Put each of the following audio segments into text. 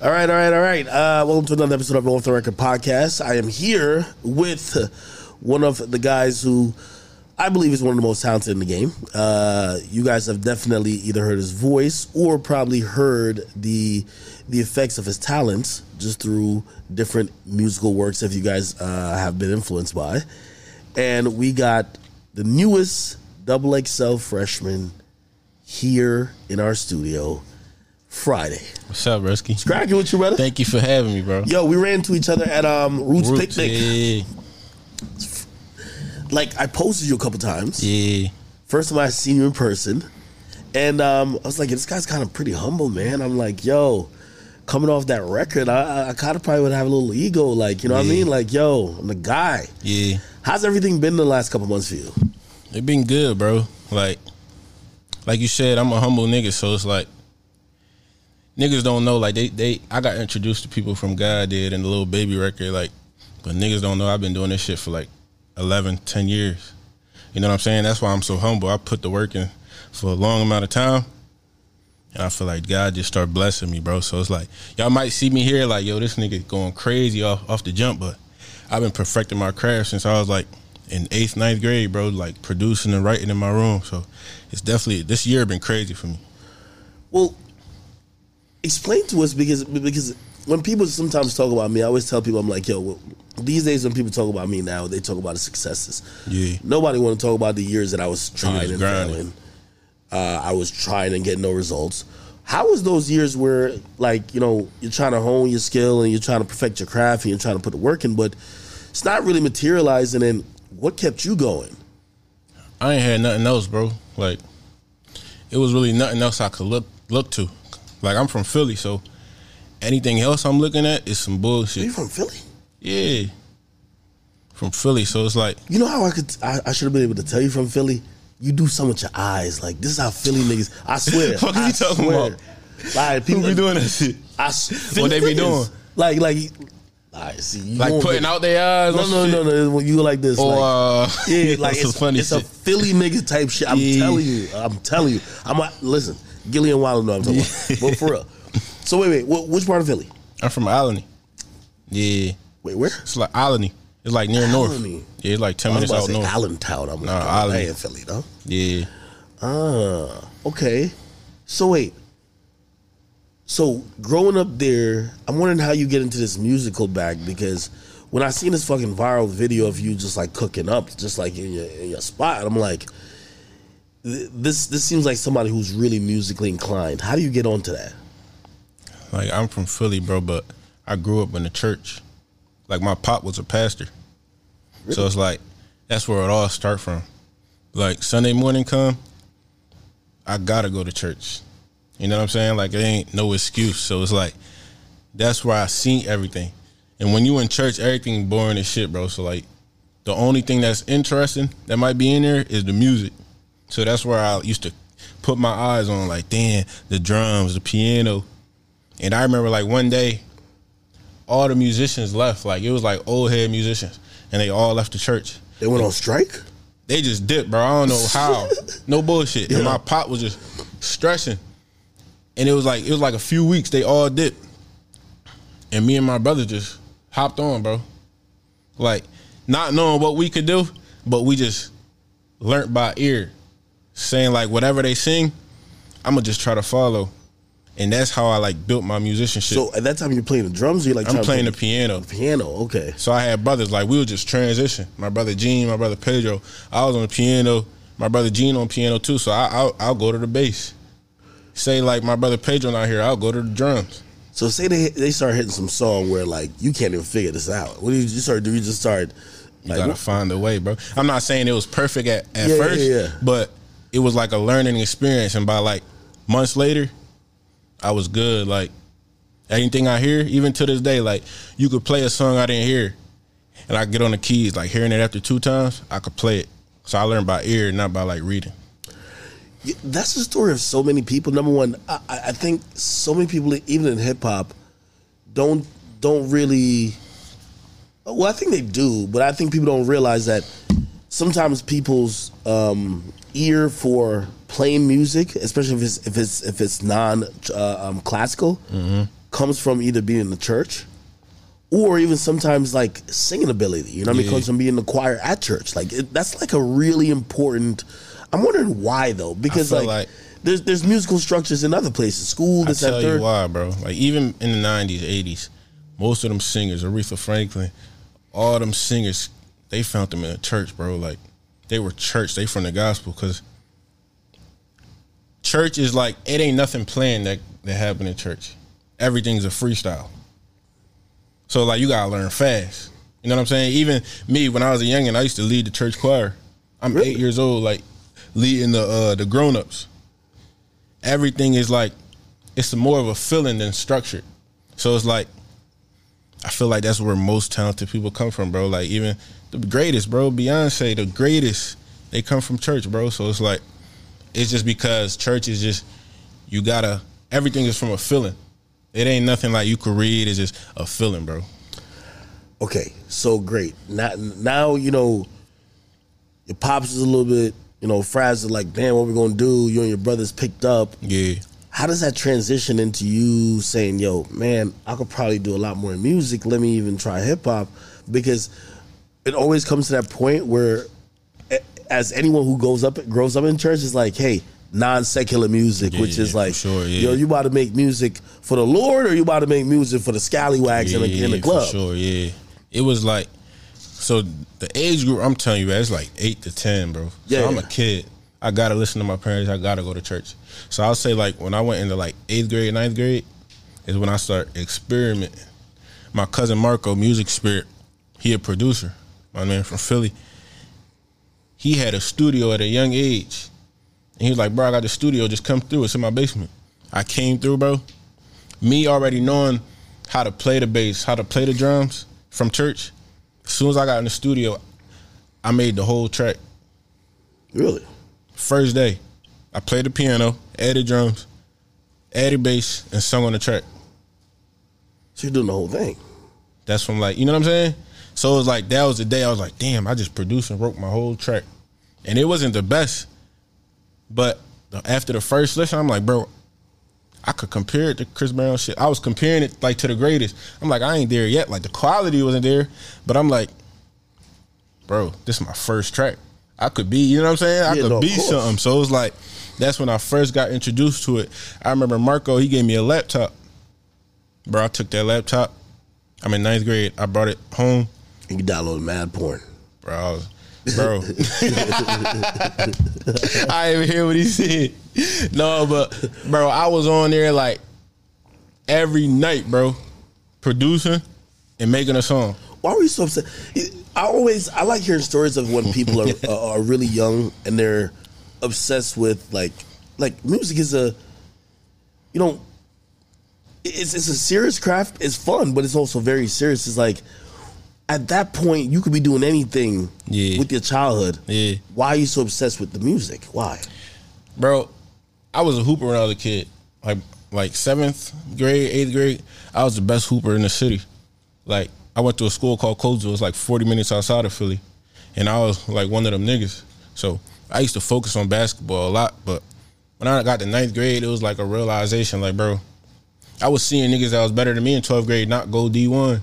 All right, all right, all right. Uh, welcome to another episode of Off the Record Podcast. I am here with one of the guys who I believe is one of the most talented in the game. Uh, you guys have definitely either heard his voice or probably heard the the effects of his talents just through different musical works that you guys uh, have been influenced by. And we got the newest double XL freshman here in our studio Fridayy. What's up, Rusky? Cracking with you, brother. Thank you for having me, bro. Yo, we ran into each other at um, Roots, Roots, Picnic. yeah, Like I posted you a couple times. yeah. First time I seen you in person, and um, I was like, this guy's kind of pretty humble, man. I'm like, yo, coming off that record, I, I- kind of probably would have a little ego, like you know what I mean? Like, yo, I'm the guy. Yeah, How's everything been the last couple months for you? it been good, bro. Like, like you said, I'm a humble nigga, so it's like niggas don't know. Like they, they, I got introduced to people from God did and the little baby record, like, but niggas don't know I've been doing this shit for like 11, 10 years. You know what I'm saying? That's why I'm so humble. I put the work in for a long amount of time. And I feel like God just started blessing me, bro. So it's like y'all might see me here, like yo, this nigga going crazy off off the jump, but I've been perfecting my craft since I was like in eighth, ninth grade, bro. Like producing and writing in my room. So it's definitely this year been crazy for me. Well, explain to us because because when people sometimes talk about me, I always tell people I'm like, yo, well, these days when people talk about me now, they talk about the successes. Yeah. Nobody want to talk about the years that I was trying and grinding. failing. Uh, I was trying and getting no results. How was those years where, like, you know, you're trying to hone your skill and you're trying to perfect your craft and you're trying to put the work in, but it's not really materializing? And what kept you going? I ain't had nothing else, bro. Like it was really nothing else I could look look to. Like I'm from Philly, so anything else I'm looking at is some Are you bullshit. from Philly? Yeah. From Philly, so it's like You know how I could? I, I should have been able to tell you from Philly. You do some with your eyes. Like this is how Philly niggas. I swear. Fuck I you talking swear. about? Like who people be doing that shit? I, s- What they be doing? Like like. Right, see, you Like putting out their eyes. No, no, shit? no, no. When you like this, Or like, uh, yeah, like it's, funny it's a. Philly nigga type shit. I'm Yeah. telling you, I'm telling you. I'm a, listen, Gillie and Wallo know what I'm talking about. But for real. So wait, wait, wh- which part of Philly? I'm from Olney. Yeah, Wait, where? it's like Olney. It's like near north. Olney. Yeah, it's like ten I was minutes about out to say north. Allentown. I'm like, Nah, oh, Allen. that ain't Philly, though. Yeah, Ah, okay. So wait. So growing up there, I'm wondering how you get into this musical bag because when I seen this fucking viral video of you just like cooking up, just like in your in your spot, I'm like, th- this this seems like somebody who's really musically inclined. How do you get onto that? like I'm from Philly, bro, but I grew up in the church. Like my pop was a pastor, so it's like that's where it all start from. Like Sunday morning come, I gotta go to church. You know what I'm saying? Like it ain't no excuse. So it's like that's where I seen everything. And when you in church, everything boring as shit, bro. So like the only thing that's interesting that might be in there is the music. So that's where I used to put my eyes on, like, damn, the drums, the piano. And I remember like one day, all the musicians left. Like it was like old head musicians, and they all left the church. They went on strike. They just dipped, bro. I don't know how. no bullshit. And my pop was just stressing. And it was like it was like a few weeks they all dipped. And me and my brother just hopped on, bro. Like not knowing what we could do, but we just learnt by ear. Saying like whatever they sing, I'ma just try to follow. And that's how I like built my musicianship. So at that time you're playing the drums. You like I'm playing play the piano. piano. Okay. So I had brothers like we would just transition. My brother Gene, my brother Pedro. I was on the piano. My brother Gene on piano too. So I, I'll, I'll go to the bass. Say like my brother Pedro not here, I'll go to the drums. So say they they start hitting some song where like you can't even figure this out. What do you just start? Do you just start? You gotta what- find a way, bro. I'm not saying it was perfect at, at Yeah, yeah, first, yeah. but it was like a learning experience. And by like months later, I was good. Like anything I hear, even to this day, like you could play a song I didn't hear, and I get on the keys, like hearing it after two times, I could play it. So I learned by ear, not by like reading. That's the story of so many people. Number one, I, I think so many people, even in hip hop, don't don't really. Well, I think they do, but I think people don't realize that sometimes people's um, ear for playing music, especially if it's if it's if it's non uh, um, classical, comes from either being in the church or even sometimes like singing ability. You know what I mean? Yeah. Comes from being in the choir at church. Like it, that's like a really important. I'm wondering why though, because like, like- there's there's musical structures in other places, school, I this that tell you why, bro. Like even in the nineties, eighties, most of them singers, Aretha Franklin, all them singers, they found them in a church, bro. Like they were church. They from the gospel because church is like it ain't nothing planned that that happen in church. Everything's a freestyle. So like you gotta learn fast. You know what I'm saying? Even me, when I was a youngin', I used to lead the church choir. I'm Really? eight years old, like leading the uh, the grown ups everything is like it's more of a feeling than structured. So it's like I feel like that's where most talented people come from, bro. Like even the greatest, bro, Beyonce, the greatest, they come from church, bro. So it's like it's just because church is just you gotta everything is from a feeling. It ain't nothing like you could read. It's just a feeling, bro. Okay, so great. Now, now you know your pops is a little bit, you know, frazzled. Like, damn, what we gonna do? You and your brothers picked up. Yeah. How does that transition into you saying, "Yo, man, I could probably do a lot more in music. Let me even try hip hop," because it always comes to that point where, as anyone who goes up grows up in church is like, "Hey." Non secular music, Yeah, which is yeah, like, sure, yo, yeah. you about to make music for the Lord, or you about to make music for the scallywags in, the, in the for club? sure, yeah. It was like so the age group I'm telling you, it's like eight to ten, bro. Yeah, so I'm a kid. I gotta listen to my parents. I gotta go to church. So I'll say like when I went into like eighth grade, ninth grade, is when I start experimenting. My cousin Marco, Music Spirit, he a producer. My man from Philly. He had a studio at a young age. And he was like, bro, I got the studio, just come through. It's in my basement. I came through, bro. Me already knowing how to play the bass, how to play the drums from church. As soon as I got in the studio, I made the whole track. Really? First day, I played the piano, added drums, added bass, and sung on the track. So you're doing the whole thing. That's from like, you know what I'm saying? So it was like that was the day I was like, damn, I just produced and wrote my whole track. And it wasn't the best. But after the first listen, I'm like, bro, I could compare it to Chris Brown shit. I was comparing it like to the greatest. I'm like, I ain't there yet. Like the quality wasn't there. But I'm like, bro, this is my first track. I could be, you know what I'm saying? I Yeah, could no, be something. So it was like, that's when I first got introduced to it. I remember Marco, he gave me a laptop. Bro, I took that laptop. I'm in ninth grade. I brought it home. You can download mad porn. Bro, bro. I didn't even hear what he said. No, but bro, I was on there like every night, bro, producing and making a song. Why were you so upset? I always I like hearing stories of when people are uh, are really young and they're obsessed with like like music is a you know it's it's a serious craft. It's fun, but it's also very serious. It's like at that point you could be doing anything Yeah. with your childhood. Yeah. Why are you so obsessed with the music? Why? Bro, I was a hooper when I was a kid. Like like seventh grade, eighth grade, I was the best hooper in the city. Like I went to a school called Colesville. It's like 40 minutes outside of Philly. And I was like one of them niggas. So I used to focus on basketball a lot, but when I got to ninth grade, it was like a realization, like, bro, I was seeing niggas that was better than me in 12th grade not go D1.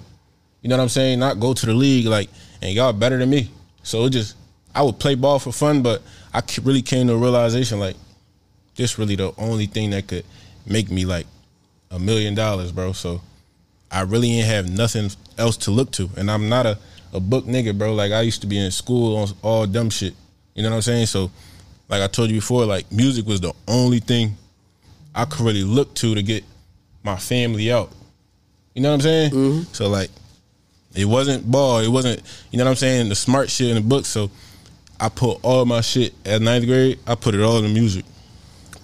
You know what I'm saying? Not go to the league, like, and y'all better than me. So it just, I would play ball for fun, but I really came to a realization, like, this really the only thing that could make me like a million dollars, bro. So I really ain't have nothing else to look to. And I'm not a, a book nigga, bro. Like I used to be in school on all dumb shit. You know what I'm saying? So like I told you before, like music was the only thing I could really look to to get my family out. You know what I'm saying? Mm-hmm. So like it wasn't ball, it wasn't, you know what I'm saying, the smart shit in the book. So I put all my shit at ninth grade, I put it all in the music.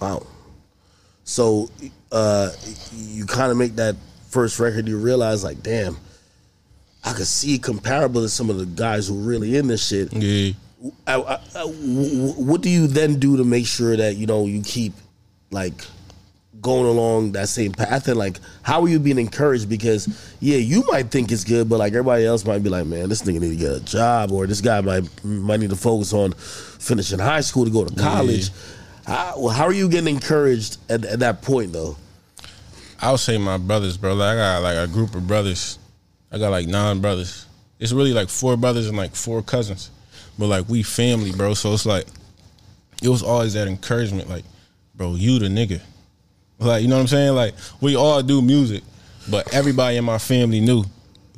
Wow. So uh, you kind of make that first record, you realize like, damn, I could see comparable to some of the guys who really in this shit. Yeah. I, I, I- what do you then do to make sure that you know you keep like going along that same path and like how are you being encouraged because yeah you might think it's good but like everybody else might be like man this nigga need to get a job or this guy might might need to focus on finishing high school to go to college how, how are you getting encouraged at, at that point though I'll say my brothers, bro. Like I got like a group of brothers. I got like nine brothers. It's really like four brothers and like four cousins. But like we family, bro. So it's like it was always that encouragement, like, bro, you the nigga. Like, you know what I'm saying? Like, we all do music, but everybody in my family knew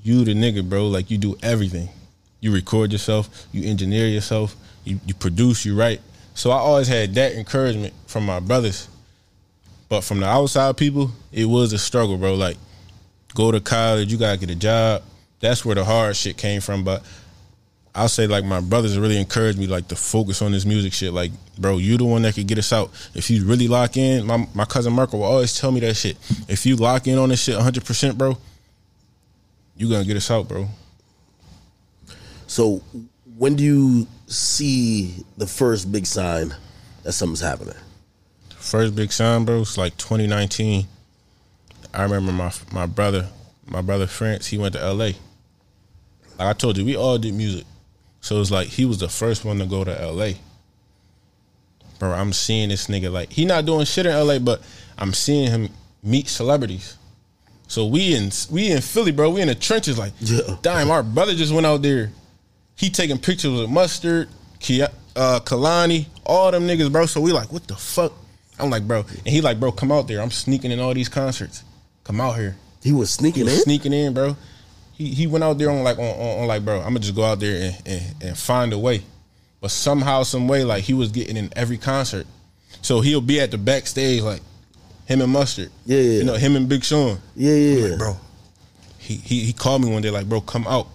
you the nigga, bro. Like you do everything. You record yourself, you engineer yourself, you, you produce, you write. So I always had that encouragement from my brothers. But from the outside people, it was a struggle, bro. Like, go to college, you gotta get a job. That's where the hard shit came from. But I'll say like my brothers really encouraged me like to focus on this music shit. Like, bro, you the one that could get us out. If you really lock in, my my cousin Marco will always tell me that shit. If you lock in on this shit 100, percent bro, you gonna get us out, bro. So, when do you see the first big sign that something's happening? First big sign, bro, it's like 2019. I remember my my brother, my brother France, he went to LA. Like I told you, we all did music. So it's like he was the first one to go to LA. Bro, I'm seeing this nigga like he not doing shit in LA, but I'm seeing him meet celebrities. So we in we in Philly, bro. We in the trenches. Like, Yeah. damn, our brother just went out there. He taking pictures with Mustard, Kia, uh, Kehlani, all them niggas, bro. So we like, what the fuck? I'm like, bro, and he like, bro, come out there. I'm sneaking in all these concerts. Come out here. He was sneaking He was in. sneaking in, bro. He he went out there on like on, on, on like, bro, I'm gonna just go out there and, and and find a way. But somehow, some way, like he was getting in every concert. So he'll be at the backstage, like him and Mustard. Yeah, yeah. You know, him and Big Sean. yeah, yeah, yeah. Bro, he, he he called me one day, like, bro, come out.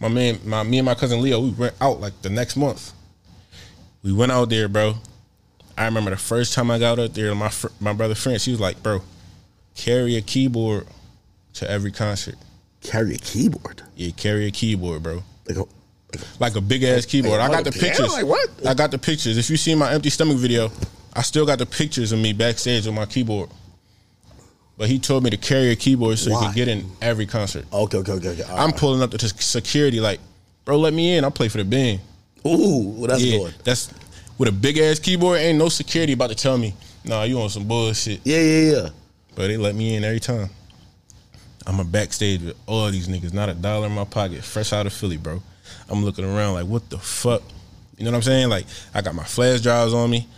My man, my me and my cousin Leo, we went out like the next month. We went out there, bro. I remember the first time I got out there, my fr- my brother France, he was like, bro, carry a keyboard to every concert. Carry a keyboard. Yeah, carry a keyboard, bro. Like, a, Like a big ass keyboard. I got the piano? pictures. Like what? I got the pictures. If you see my empty stomach video, I still got the pictures of me backstage with my keyboard. But he told me to carry a keyboard so he could get in every concert. okay, okay, okay. okay. All I'm right. pulling up to security like, bro, let me in. I play for the band. Ooh, well, that's yeah, good. that's with a big ass keyboard. Ain't no security about to tell me, nah, you on some bullshit. Yeah, yeah, yeah. But they let me in every time. I'm a backstage with all these niggas, not a dollar in my pocket, fresh out of Philly, bro. I'm looking around like, what the fuck? You know what I'm saying? Like, I got my flash drives on me.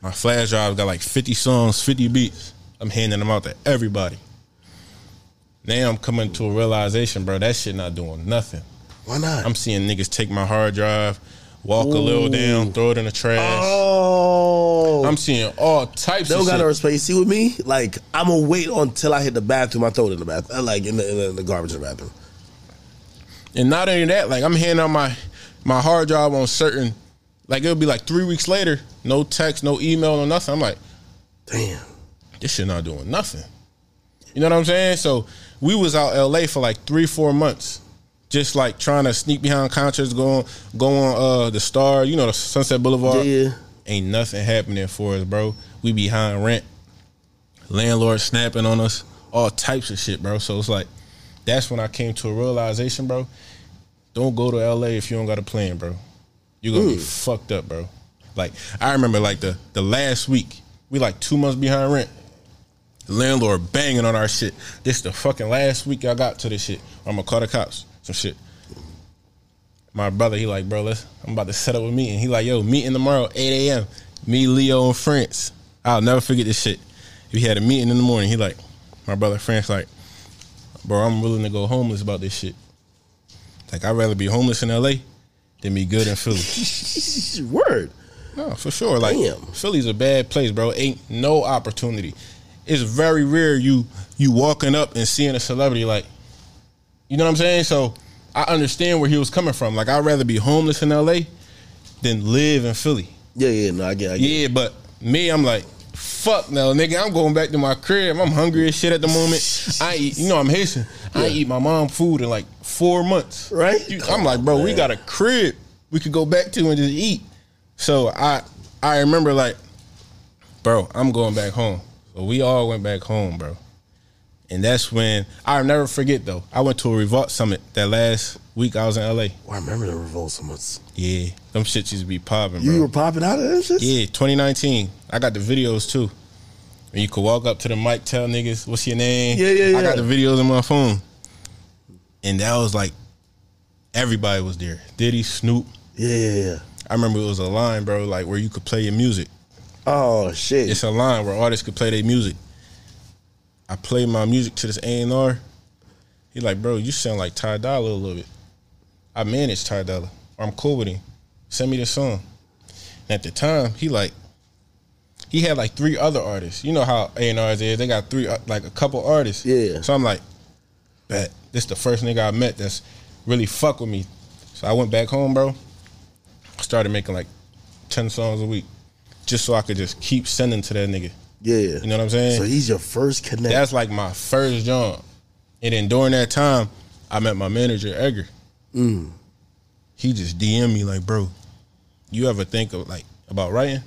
My flash drive got like 50 songs, 50 beats. I'm handing them out to everybody. Now I'm coming to a realization, bro, that shit not doing nothing. Why not? I'm seeing niggas take my hard drive, walk a little down, throw it in the trash. oh, I'm seeing all types don't got no respect. You see with me, like I'm gonna wait until I hit the bathroom. I throw it in the bath, uh, like in the, in the, in the garbage in the bathroom. And not only that, like I'm handing out my my hard drive on certain, like it'll be like three weeks later, no text, no email, no nothing. I'm like, Damn. this shit not doing nothing. You know what I'm saying? So we was out LA for like three, four months, just like trying to sneak behind concerts, go on, go on uh the Star, you know, the Sunset Boulevard. Yeah. Ain't nothing happening for us, bro. We behind rent, landlord snapping on us, all types of shit, bro. So it's like that's when I came to a realization, bro. Don't go to LA if you don't got a plan, bro. You're gonna be fucked up, bro. Like I remember, like the the last week, we like two months behind rent. The landlord banging on our shit. This the fucking last week I got to this shit. I'm gonna call the cops. Some shit. My brother, he like, bro, let's. I'm about to set up a meeting. He like, yo, meeting tomorrow, 8 a.m. Me, Leo, and France. I'll never forget this shit. We had a meeting in the morning. He like, my brother France like, bro, I'm willing to go homeless about this shit. Like, I'd rather be homeless in LA than be good in Philly. Word. No, for sure. Like Damn. Philly's a bad place, bro. Ain't no opportunity. It's very rare you you walking up and seeing a celebrity like, you know what I'm saying? So I understand where he was coming from. Like I'd rather be homeless in LA than live in Philly. Yeah, yeah. No, I get. I get. Yeah, but me, I'm like, fuck no, nigga. I'm going back to my crib. I'm hungry as shit at the moment. I eat, you know, I'm Haitian. I eat my mom food in like four months. Right? You- I'm like, bro, we got a crib we could go back to and just eat. So I, I remember like, bro, I'm going back home. So we all went back home, bro. And that's when I'll never forget though. I went to a Revolt Summit that last week I was in LA. Oh, I remember the revolt much. Yeah, them shits used to be popping, bro. You were popping out of this shit? Yeah, 2019. I got the videos too. And you could walk up to the mic, tell niggas, what's your name? Yeah, yeah, I got the videos on my phone. And that was like, everybody was there. Diddy, Snoop. Yeah, yeah, yeah. I remember it was a line, bro, like where you could play your music. Oh shit. It's a line where artists could play their music. I played my music to this A and R. He like, bro, you sound like Ty Dolla a little bit. I manage Ty Dolla, or I'm cool with him. Send me the song. And at the time, he like, he had like three other artists. You know how A and R's is. They got three, uh, like a couple artists. Yeah. So I'm like, bet this the first nigga I met that's really fuck with me. So I went back home, bro. Started making like ten songs a week, just so I could just keep sending to that nigga. Yeah. You know what I'm saying? So he's your first connect. That's like my first job. And then during that time, I met my manager, Edgar. Mm. He just DM me like, bro, you ever think of like about writing?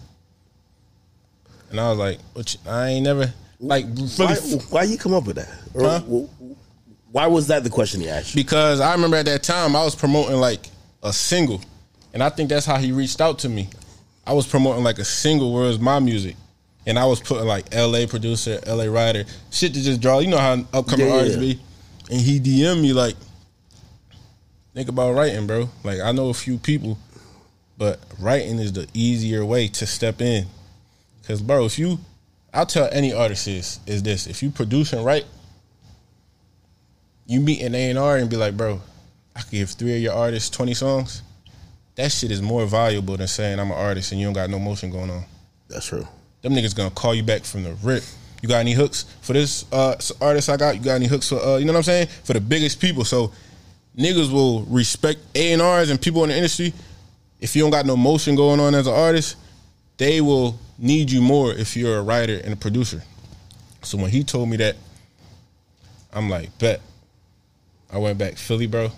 And I was like, what you, I ain't never like why, why you come up with that? Or Huh? Why was that the question he asked you? because I remember at that time I was promoting like a single, and I think that's how he reached out to me. I was promoting like a single where it was my music, and I was putting like L.A. producer, L.A. writer, shit to just draw. You know how upcoming Yeah, artists be, and he DM me like, think about writing, bro. Like I know a few people, but writing is the easier way to step in. Cause bro, if you, I'll tell any artist is is this: if you produce and write, you meet an A and R and be like, bro, I could give three of your artists twenty songs. That shit is more valuable than saying I'm an artist and you don't got no motion going on. That's true. Them niggas gonna call you back from the rip. You got any hooks for this uh, artist I got? You got any hooks for uh, you know what I'm saying? For the biggest people, so niggas will respect A and R's and people in the industry. If you don't got no motion going on as an artist, they will need you more if you're a writer and a producer. So when he told me that, I'm like, bet. I went back Philly, bro.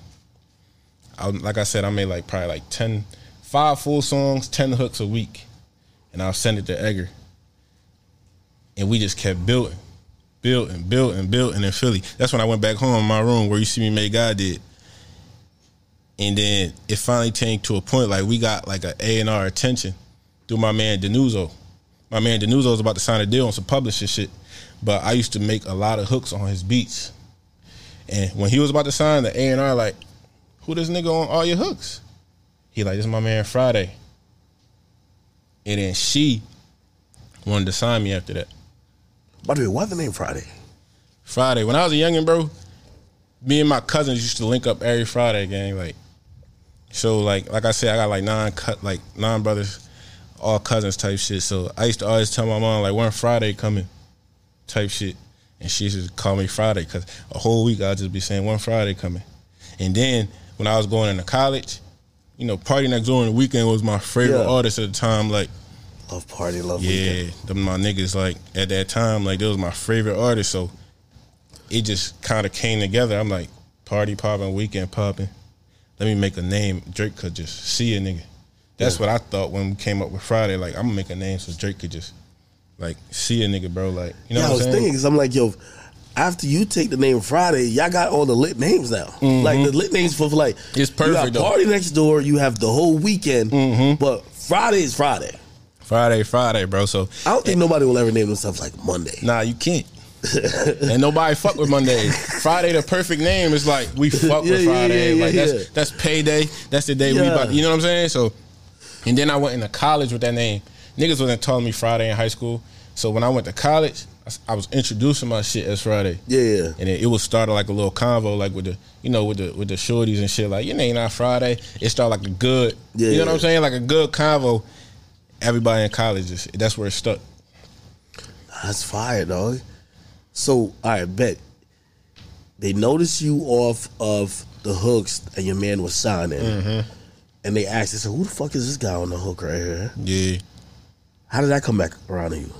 I, like I said, I made like probably like 10, five full songs, 10 hooks a week. And I'll send it to Edgar. And we just kept building, building, building, building in Philly. That's when I went back home in my room where you see me make God did. And then it finally came to a point like we got like a A and R attention through my man Denuzo. My man Denuzo was about to sign a deal on some publishing shit, but I used to make a lot of hooks on his beats. And when he was about to sign, the A and R like, who this nigga on all your hooks? He like, this is my man Fridayy. And then she wanted to sign me after that. By the way, why the name Fridayy? Friday. When I was a youngin', bro, me and my cousins used to link up every Friday, gang. Like, so like like I said, I got like nine cut like nine brothers, all cousins type shit. So I used to always tell my mom like when Friday coming, type shit, and she used to call me Friday because a whole week I'd just be saying one Friday coming, and then when I was going into college, you know, PARTYNEXTDOOR on the Weeknd was my favorite Yeah. artist at the time. Like. Love party, love Yeah, Weeknd. them my niggas like at that time, like they was my favorite artist. So it just kind of came together. I'm like party popping, Weeknd popping. Let me make a name. Drake could just see a nigga. That's what I thought when we came up with Friday. Like I'm gonna make a name so Drake could just like see a nigga, bro. Like you know yeah, I what was I'm thinking saying? because I'm like, yo, after you take the name Friday, y'all got all the lit names now. Like the lit names for like Mm-hmm. It's You perfect, got though. Mm-hmm. PARTYNEXTDOOR. You have the whole weekend, but Friday is Friday. Friday, Friday, bro. So I don't think nobody will ever name themselves like Monday. Nah, you can't. and nobody fuck with Monday. Friday, the perfect name is like we fuck Yeah, with Friday. yeah, like yeah, that's that's payday. That's the day we about. You know what I'm saying? So, and then I went into college with that name. Niggas wasn't telling me Friday in high school. So when I went to college, I was introducing my shit as Friday. Yeah, yeah. And it, it was started like a little convo, like with the you know with the with the shorties and shit. Like your name not Friday. It started like a good. Yeah, you know what. I'm saying? Like a good convo. Everybody in college, is, that's where it stuck. That's fire, dog. So, all right, bet. They noticed you off of the hooks and your man was signing. Mm-hmm. And they asked, they said, who the fuck is this guy on the hook right here? Yeah. How did that come back around to you?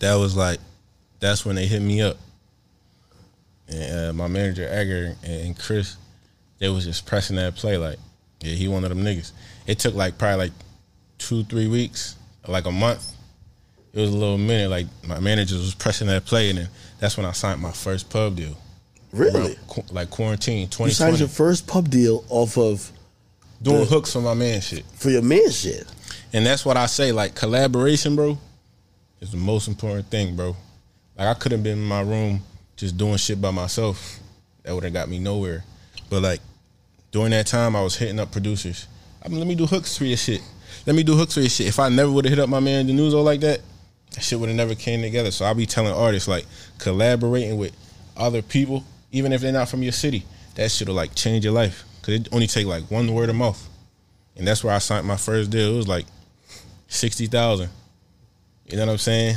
that was like that's when they hit me up and uh, my manager Edgar and Chris they was just pressing that play like yeah he one of them niggas it took like probably like two three weeks like a month it was a little minute like my manager was pressing that play and then that's when I signed my first pub deal Really? Around like quarantine Twenty. You signed 2020 your first pub deal off of doing the- hooks for my man shit for your man shit. and that's what I say like collaboration bro is the most important thing, bro. Like I could have been in my room just doing shit by myself. That would have got me nowhere. But like during that time, I was hitting up producers. I mean, let me do hooks for your shit. Let me do hooks for your shit. If I never would have hit up my man Denuzo like that, that shit would have never came together. So I'll be telling artists like collaborating with other people, even if they're not from your city, that shit'll like change your life. Cause it only take like one word of mouth. And that's where I signed my first deal. It was like sixty thousand. You know what I'm saying?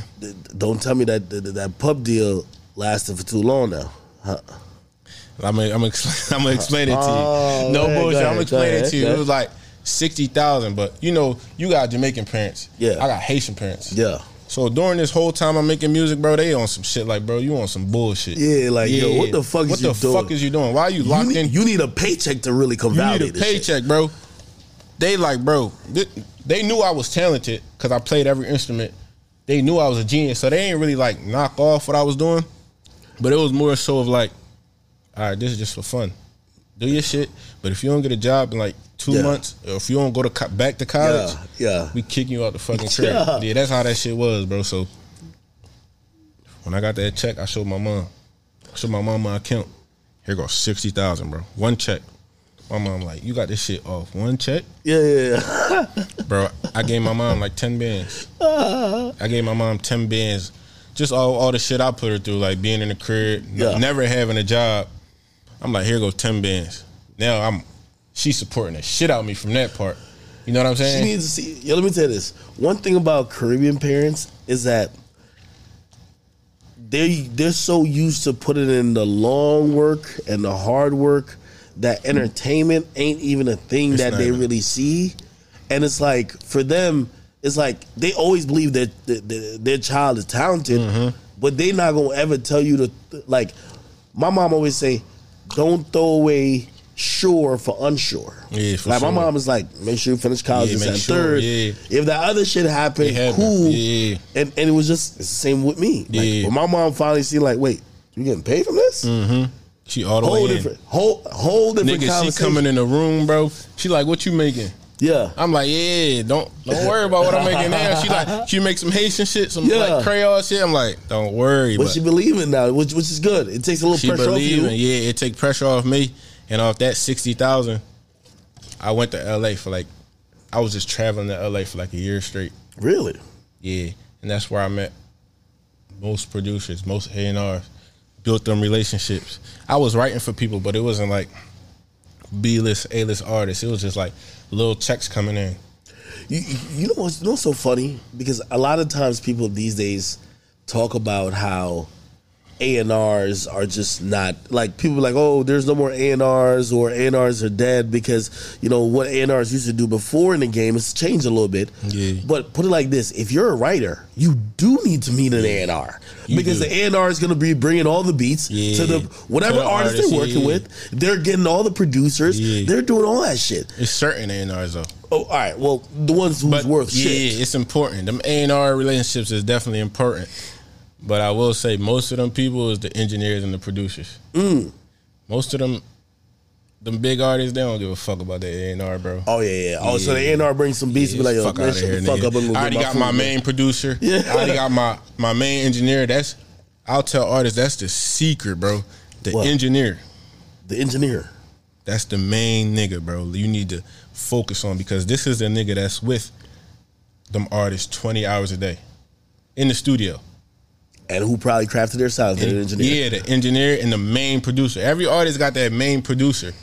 Don't tell me that that, that pub deal lasted for too long now. Huh. I'm gonna, I'm gonna, I'm gonna explain it to you. Oh, no ahead, bullshit. go I'm gonna ahead, explain it to you. It was like sixty thousand, but you know, you got Jamaican parents. Yeah. I got Haitian parents. Yeah. So during this whole time I'm making music, bro, they on some shit like, bro, you on some bullshit. Yeah, like, yo, what the fuck is What you the doing? fuck is you doing? Why are you You locked need, in? you need a paycheck to really come You need a this shit. paycheck, bro. They like, bro. They, they knew I was talented because I played every instrument. They knew I was a genius, so they ain't really like knock off what I was doing. But it was more so of like, all right, this is just for fun. Do your shit, but if you don't get a job in like two Yeah. months, if you don't go to co- back to college, Yeah, yeah. we kick you out the fucking crib. Yeah. Yeah. that's how that shit was, bro. So when I got that check, I showed my mom. I showed my mom my account. Here goes sixty thousand, bro. One check. My mom like, you got this shit off one check, Yeah, yeah, yeah. bro. I gave my mom like ten bands. I gave my mom ten bands. Just all all the shit I put her through, like being in the crib, Yeah. never having a job. I'm like, here goes ten bands. Now I'm, she's supporting the shit out of me from that part. You know what I'm saying? She needs to see. Yo, let me tell you this. One thing about Caribbean parents is that they they're so used to putting in the long work and the hard work that entertainment ain't even a thing It's that they even. really see, and it's like for them, it's like they always believe that their child is talented, Mm-hmm. but they not gonna ever tell you to like. My mom always say, "Don't throw away." Sure for unsure. Yeah, for like my mom is like, make sure you finish college Yeah, and sure, third. yeah. If that other shit happened, happened, cool. yeah. And and it was just it's the same with me. Like, Yeah. when my mom finally seen like, wait, you getting paid from this? Mm-hmm. She all the Whole way in. different, whole whole different Nigga, she coming in the room, bro. She like, what you making? Yeah, I'm like, yeah, don't don't worry about what I'm making now. She like, she make some Haitian shit, some Yeah. like Creole shit. I'm like, don't worry, but but she believing now, which which is good. It takes a little she pressure off you. Yeah, it take pressure off me, and off that sixty thousand, I went to LA for like, I was just traveling to LA for like a year straight. Really? Yeah, and that's where I met most producers, most A and R's, built them relationships. I was writing for people, but it wasn't like B list, A list artists. It was just like little checks coming in. You, you- know what's you know what's so funny because a lot of times people these days talk about how A and R's are just not like people like oh there's no more A and R's or A and R's are dead because you know what A and R's used to do before in the game has changed a little bit. Yeah. But put it like this: if you're a writer, you do need to meet an A and R because do. the A and R is going to be bringing all the beats Yeah. to the whatever To the artist artist, they're working yeah. with. They're getting all the producers. Yeah. They're doing all that shit. It's certain A and R's though. Oh, all right. Well, the ones who's But worth yeah, shit. it's important. Them A and R relationships is definitely important. But I will say most of them people is the engineers and the producers. Mm. Most of them, them big artists, they don't give a fuck about that A and R, bro. Oh yeah, yeah. Oh, so the A&R brings some beats. be like, yo, fuck man, shut here, the fuck nigga. up. I'm I already my got food, my man. main producer. Yeah. I already got my my main engineer. That's I'll tell artists that's the secret, bro. The What? engineer. The engineer. That's the main nigga, bro. You need to focus on because this is the nigga that's with them artists 20 hours a day in the studio. And who probably crafted their sounds? The And- engineer. Yeah, the engineer and the main producer. Every artist got that main producer.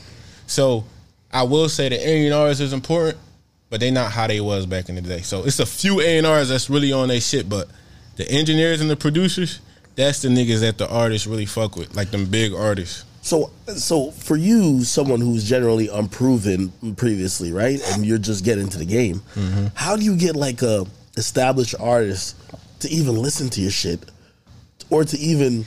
So I will say the A and R's is important, but they not how they was back in the day. So it's a few A and R's that's really on their shit, but the engineers and the producers, that's the niggas that the artists really fuck with, like them big artists. So, so for you, someone who's generally unproven previously, right, and you're just getting into the game, Mm-hmm. how do you get like a established artist to even listen to your shit, or to even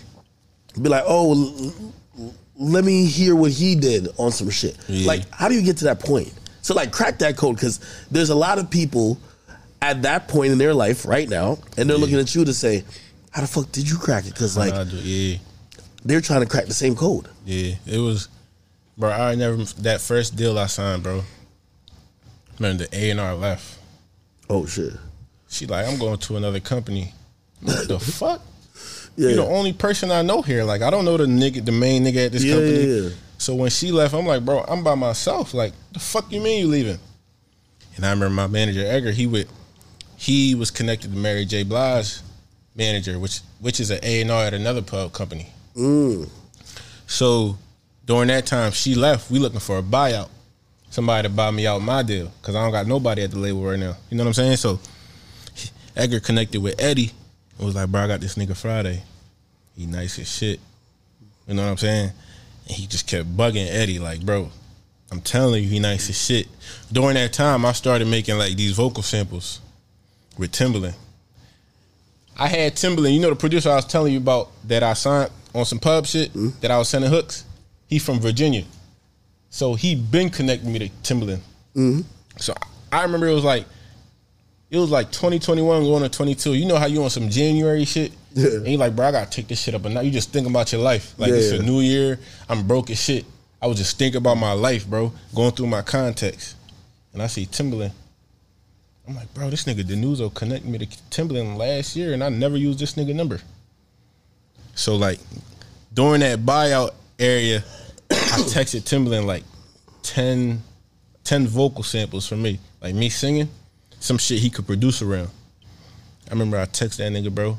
be like, oh, l- let me hear what he did on some shit? Yeah. Like, how do you get to that point? So, like, crack that code because there's a lot of people at that point in their life right now, and they're looking at you to say, how the fuck did you crack it? Because like yeah. they're trying to crack the same code. Yeah, it was, bro. I never that first deal I signed, bro. Man, the A and R left. Oh shit. She like, I'm going to another company. What the fuck? Yeah. You the only person I know here. Like I don't know the nigga, the main nigga at this Yeah, company. yeah. So when she left, I'm like, bro, I'm by myself. Like, the fuck you mean you leaving? And I remember my manager Edgar. He would, he was connected to Mary J. Blige manager, which which is an A and R at another pub company. Mm. So during that time, she left. We looking for a buyout, somebody to buy me out my deal because I don't got nobody at the label right now. You know what I'm saying? So Edgar connected with Eddie and was like, "Bro, I got this nigga Fridayy. He nice as shit. You know what I'm saying?" And he just kept bugging Eddie, like, "Bro, I'm telling you, he nice as shit." During that time, I started making like these vocal samples with Timbaland. I had Timbaland, you know the producer I was telling you about that I signed on some pub shit mm-hmm. that I was sending hooks. He from Virginia, so he been connecting me to Timbaland. Mm-hmm. So I remember it was like it was like 2021 going to 22. You know how you on some January shit? Yeah. And you like, bro, I gotta take this shit up. And now you just think about your life. Like it's Yeah. a new year. I'm broke as shit. I was just thinking about my life, bro, going through my contacts. And I see Timbaland. I'm like, bro, this nigga Denuzo connected me to Timbaland last year, and I never used this nigga number. So like during that buyout area, I texted Timbaland like 10, 10 vocal samples for me. Like me singing, some shit he could produce around. I remember I texted that nigga, bro.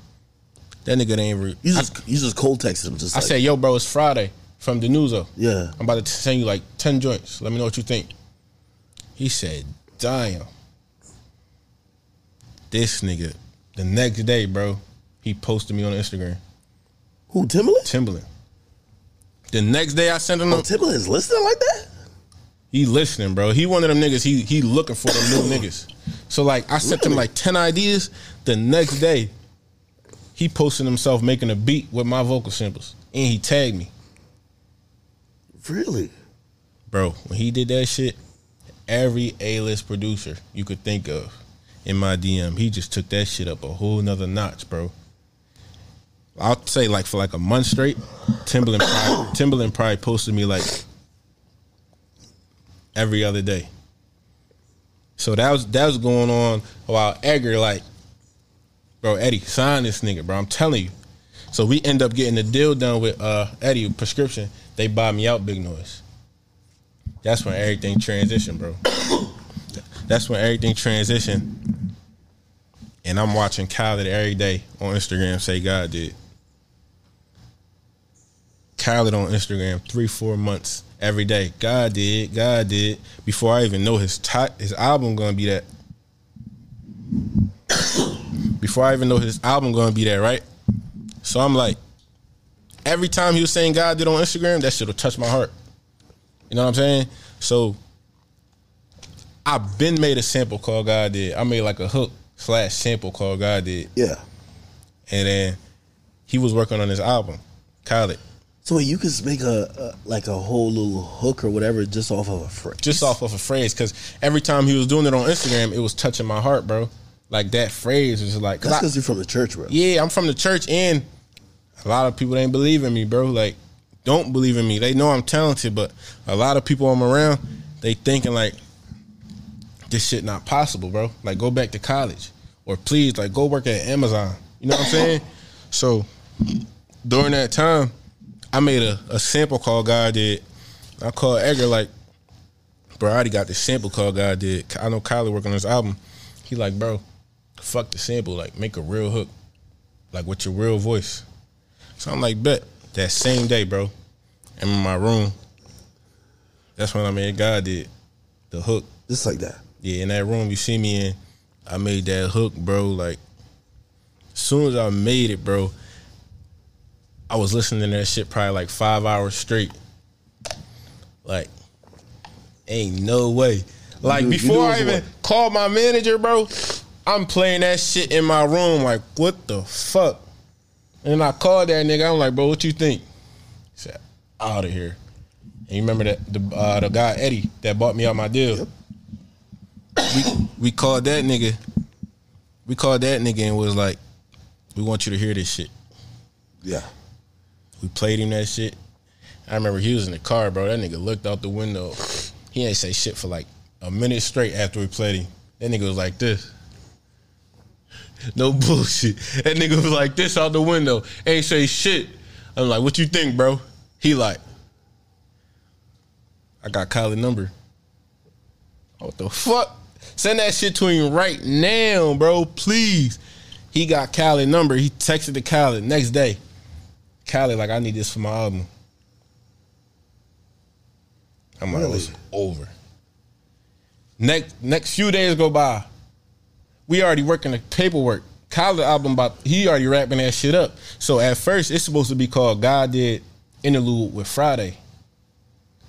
That nigga ain't re- You just you just cold texted him. Just I like, said, yo, bro, it's Fridayy from Denuzo. yeah. I'm about to send you like 10 joints. Let me know what you think. He said, damn. This nigga, the next day, bro, he posted me on Instagram. Who Timbaland? Timbaland. The next day I sent him, Oh, Timbaland's listening like that? He listening, bro. He one of them niggas, he he looking for them new niggas. So like I sent him like 10 ideas. The next day, he posted himself making a beat with my vocal samples. And he tagged me. Really? Bro, when he did that shit, every A-list producer you could think of in my DM, he just took that shit up a whole nother notch, bro. I'll say like for like a month straight, Timbaland probably, Timbaland probably posted me like every other day. So that was that was going on while Edgar like, bro, Eddie, sign this nigga, bro. I'm telling you. So we end up getting the deal done with uh Eddie prescription. They buy me out big noise. That's when everything transitioned, bro. That's when everything transitioned. And I'm watching Khaled every day on Instagram say God did. Khaled on Instagram three, four months every day. God did, God did. Before I even know his his album gonna be that. Before I even know his album gonna be that, right? So I'm like, every time he was saying God did on Instagram, that shit will touch my heart. You know what I'm saying? So I've been made a sample called God did. I made like a hook slash sample called God did. Yeah. And then he was working on his album, Khaled. So you could make a, a like a whole little hook or whatever just off of a phrase. Just off of a phrase, because every time he was doing it on Instagram, it was touching my heart, bro. Like that phrase was like, 'cause That's because you're from the church, bro. Yeah, I'm from the church, and a lot of people ain't believe in me, bro. Like, don't believe in me. They know I'm talented, but a lot of people I'm around, they thinking like this shit not possible, bro. Like, go back to college, or please, like, go work at Amazon. You know what I'm saying? So during that time, I made a, a sample call God did. I called Edgar like, bro, I already got this sample call God did. I know Khaled working on this album. He like, bro, fuck the sample. Like, make a real hook, like with your real voice. So I'm like, bet. That same day, bro, I'm in my room. That's when I made God did the hook. Just like that. Yeah, in that room you see me in, I made that hook, bro. Like, as soon as I made it, bro, I was listening to that shit probably like five hours straight. Like, ain't no way. Like You- you before it I even what? called my manager, bro, I'm playing that shit in my room. Like, what the fuck? And I called that nigga. I'm like, bro, what you think? He said, out of here. And you remember that the uh, the guy Eddie that bought me out my deal. We we called that nigga. We called that nigga and was like, we want you to hear this shit. Yeah. We played him that shit. I remember he was in the car, bro. That nigga looked out the window. He ain't say shit for like a minute straight after we played him. That nigga was like this. No bullshit. That nigga was like this out the window. Ain't say shit. I'm like, what you think, bro? He like, I got Khaled number. What the fuck? Send that shit to him right now, bro. Please. He got Khaled number. He texted to Khaled next day. Khaled, like, I need this for my album. I'm like, Really? it's over. Next next few days go by. We already working the paperwork. Khaled album about he already wrapping that shit up. So at first it's supposed to be called God Did Interlude with Fridayy.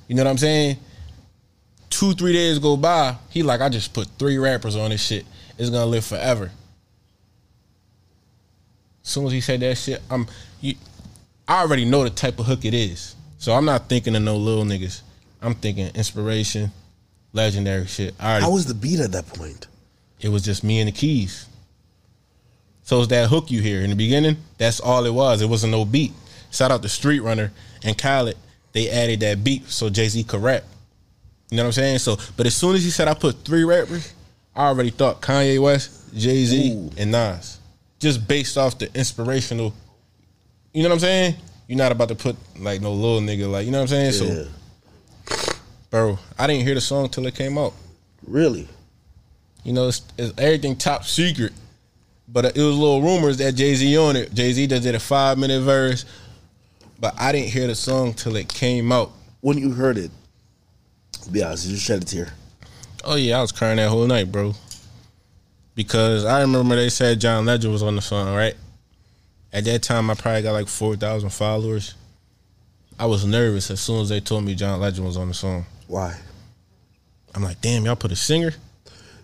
You know what I'm saying? Two, three days go by. He like, I just put three rappers on this shit. It's gonna live forever. As soon as he said that shit, I'm you I already know the type of hook it is. So I'm not thinking of no little niggas. I'm thinking inspiration, legendary shit. I already, How was the beat at that point? it was just me and the keys. So it's that hook you hear in the beginning. That's all it was. It wasn't no beat. Shout out to Street Runner and Khaled. They added that beat so Jay Z could rap. You know what I'm saying? So, but as soon as he said I put three rappers, I already thought Kanye West, Jay Z, and Nas, just based off the inspirational. You know what I'm saying? You're not about to put like no little nigga like you know what I'm saying? Yeah. So, bro, I didn't hear the song till it came out. Really? You know, it's, it's everything top secret. But it was little rumors that Jay Z on it. Jay Z just did a five minute verse, but I didn't hear the song till it came out. When you heard it, be honest, you shed a tear? Oh yeah, I was crying that whole night, bro. Because I remember they said John Legend was on the song, right? At that time, I probably got like four thousand followers. I was nervous as soon as they told me John Legend was on the song. Why? I'm like, damn, y'all put a singer.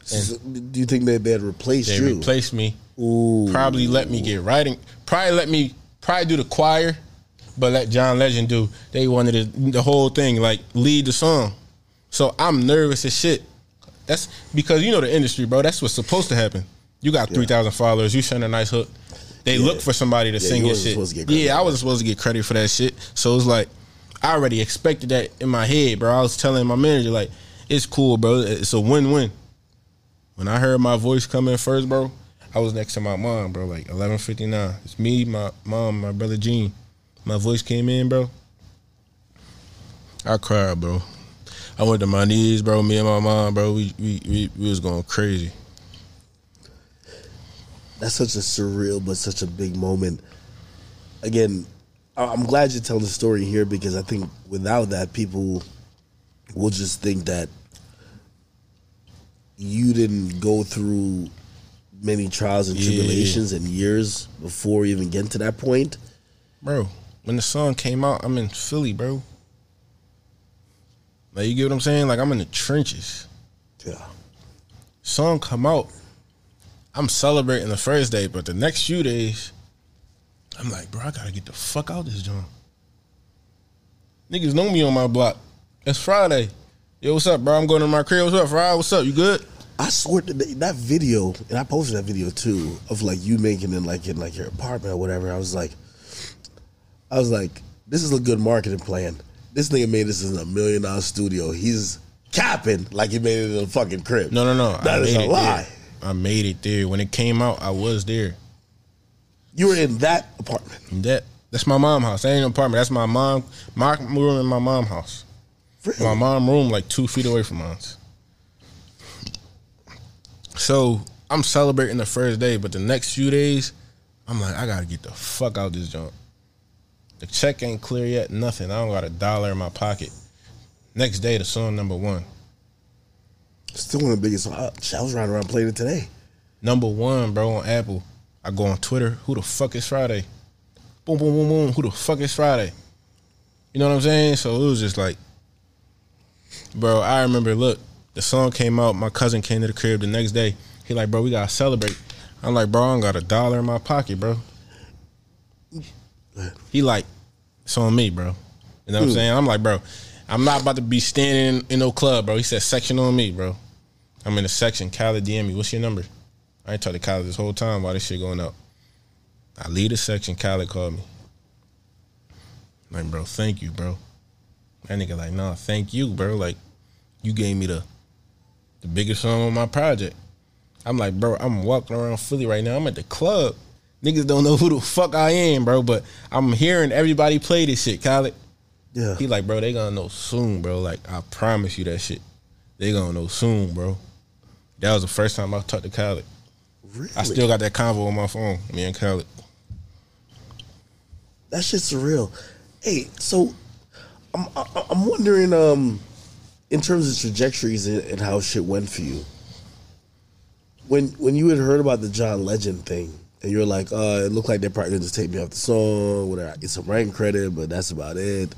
So, do you think they had replaced They you? replaced me. Ooh. Probably let me get writing. Probably let me probably do the choir, but let John Legend do. They wanted to, the whole thing, like lead the song. So I'm nervous as shit. That's because you know the industry, bro. That's what's supposed to happen. You got three thousand followers. You send a nice hook. They look for somebody to sing you wasn't shit. supposed to get credit yeah, I wasn't supposed to get credit for that shit. So it's like I already expected that in my head, bro. I was telling my manager like, it's cool, bro. It's a win-win. When I heard my voice come in first, bro, I was next to my mom, bro, like eleven fifty nine. It's me, my mom, my brother Gene. My voice came in, bro. I cried, bro. I went to my knees, bro. Me and my mom, bro. We we we, we was going crazy. That's such a surreal but such a big moment. Again, I'm glad you're telling the story here because I think without that, people will just think that you didn't go through many trials and Yeah. tribulations and years before even getting to that point. Bro, when the song came out, I'm in Philly, bro. Like you get what I'm saying? Like I'm in the trenches. Yeah. Song come out. I'm celebrating the first day, but the next few days, I'm like, bro, I gotta get the fuck out of this joint. Niggas know me on my block. It's Fridayy. Yo, what's up, bro? I'm going to my crib. What's up, Fridayy? What's up? You good? I swear to that, that video, and I posted that video too of like you making it like in like your apartment or whatever. I was like, I was like, this is a good marketing plan. This nigga made this in a million dollar studio. He's capping like he made it in a fucking crib. No, no, no. That I is a lie. I made it there. When it came out, I was there. You were in that apartment. That that's my mom house. That ain't an apartment. That's my mom. My room in my mom house. Really? My mom room like two feet away from mine. So I'm celebrating the first day, but the next few days, I'm like, I gotta get the fuck out this joint. The check ain't clear yet. Nothing. I don't got a dollar in my pocket. Next day, the song number one. Still one of the biggest. I I was riding around playing it today. Number one, bro, on Apple. I go on Twitter. Who the fuck is Fridayy? Boom, boom, boom, boom. Who the fuck is Fridayy? You know what I'm saying? So it was just like, bro. I remember. Look, the song came out. My cousin came to the crib the next day. He like, bro, we gotta celebrate. I'm like, bro, I don't got a dollar in my pocket, bro. He like, it's on me, bro. You know what I'm hmm. saying? I'm like, bro, I'm not about to be standing in no club, bro. He said, section on me, bro. I'm in the section. Khaled DM me. What's your number? I ain't talked to Khaled this whole time while this shit going up. I leave the section. Khaled called me. Like, bro, thank you, bro. That nigga like, nah, thank you, bro. Like, you gave me the the biggest song on my project. I'm like, bro, I'm walking around Philly right now. I'm at the club. Niggas don't know who the fuck I am, bro. But I'm hearing everybody play this shit, Khaled. Yeah. He like, bro, they gonna know soon, bro. Like, I promise you that shit. They gonna know soon, bro. That was the first time I talked to Khaled. really? I still got that convo on my phone, me and Khaled. that shit's surreal. Hey, so I'm I'm wondering um in terms of trajectories and, how shit went for you. When when you had heard about the John Legend thing and you were like, uh, it looked like they're probably gonna just take me off the song, whatever, I get some writing credit, but that's about it.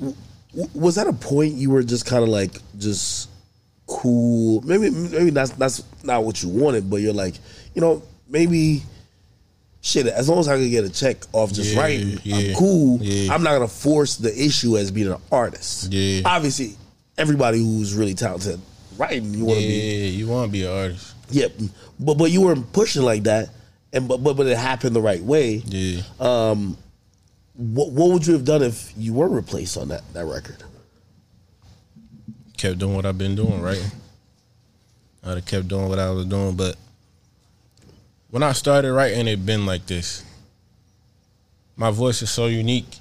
W- was that a point you were just kind of like just cool? Maybe maybe that's that's not what you wanted, but you're like, you know, maybe shit. As long as I can get a check off just Yeah, writing, yeah, I'm cool. yeah. I'm not gonna force the issue as being an artist. Yeah. obviously, everybody who's really talented writing, you want to be Yeah, you wanna be an artist. yeah, but but you weren't pushing like that, and but but, but it happened the right way. Yeah. Um, What what would you have done if you were replaced on that that record? Kept doing what I've been doing, right? I'd have kept doing what I was doing, but when I started writing, it been like this. My voice is so unique.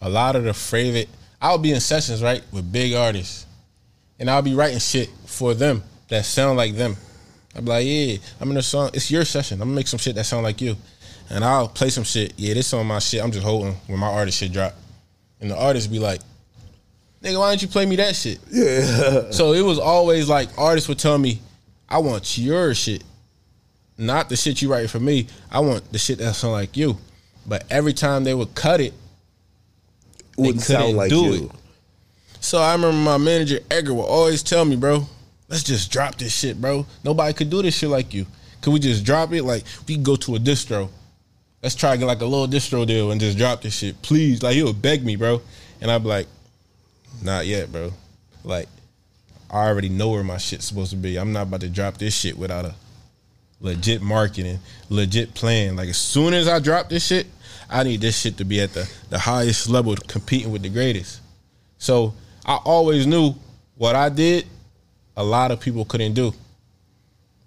A lot of the favorite, I'll be in sessions, right, with big artists, and I'll be writing shit for them that sound like them. I'm like, yeah, I'm in a song. It's your session. I'm gonna make some shit that sound like you, and I'll play some shit. Yeah, this on my shit. I'm just holding when my artist shit drop, and the artist be like, nigga, why don't you play me that shit? Yeah, So it was always like artists would tell me, I want your shit, not the shit you write for me. I want the shit that sound like you. But every time they would cut it, it wouldn't sound like do you. it. so I remember my manager Edgar would always tell me, bro, let's just drop this shit, bro. Nobody could do this shit like you. Could we just drop it? Like we could go to a distro. Let's try to get like a little distro deal and just drop this shit, please. Like he would beg me, bro, and I'd be like, not yet, bro. Like I already know where my shit's supposed to be. I'm not about to drop this shit without a legit marketing, legit plan. Like as soon as I drop this shit, I need this shit to be at the, the highest level, competing with the greatest. So I always knew what I did, a lot of people couldn't do.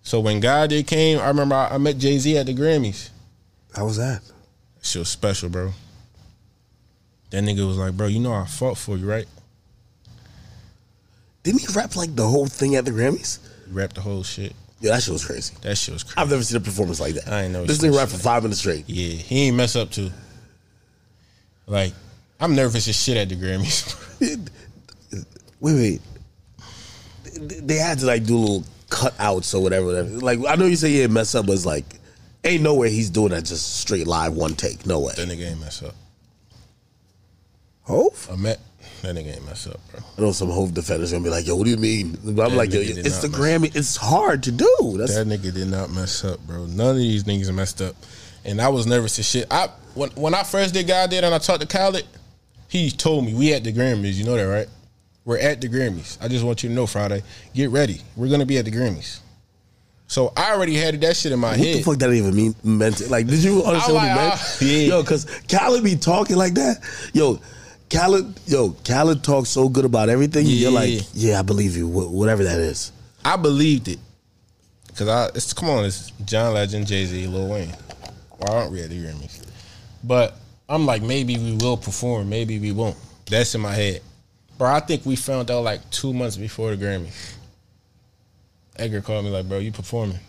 So when God did came, I remember I, I met Jay Z at the Grammys. How was that? That shit was special, bro. That nigga was like, bro, you know I fought for you, right? Didn't he rap like the whole thing at the Grammys? You rapped the whole shit. Yeah, that shit was crazy. That shit was crazy. I've never seen a performance like that. I ain't never This nigga rap for five minutes straight. Yeah, he ain't mess up too. Like, I'm nervous as shit at the Grammys. Wait, wait. They had to like do little cutouts or whatever. whatever. Like I know you say yeah, mess up, but it's like ain't no way he's doing that just straight live one take. No way. that nigga ain't mess up. Hove? I met that nigga ain't mess up, bro. I know some Hove defenders gonna be like, yo, what do you mean? But I'm That like, yo, it's the Grammy. It's hard to do. That's That nigga did not mess up, bro. None of these niggas messed up, and I was nervous as shit. I when when I first did God did and I talked to Khaled, he told me we at the Grammys. You know that, right? We're at the Grammys. I just want you to know, Fridayy. Get ready. We're gonna be at the Grammys. So I already had that shit in my what head. the fuck that even mean meant? it? Like, did you understand what he meant? ah, yeah. Yo, because Khaled be talking like that. Yo, Khaled, yo, Khaled talks so good about everything. You're like, yeah, I believe you. wh- Whatever that is. I believed it. Cause I it's come on, it's John Legend, Jay Z, Lil Wayne. Why aren't we at the Grammys? But I'm like, maybe we will perform, maybe we won't. That's in my head. Bro, I think we found out like two months before the Grammys. Edgar called me like, bro, you performing.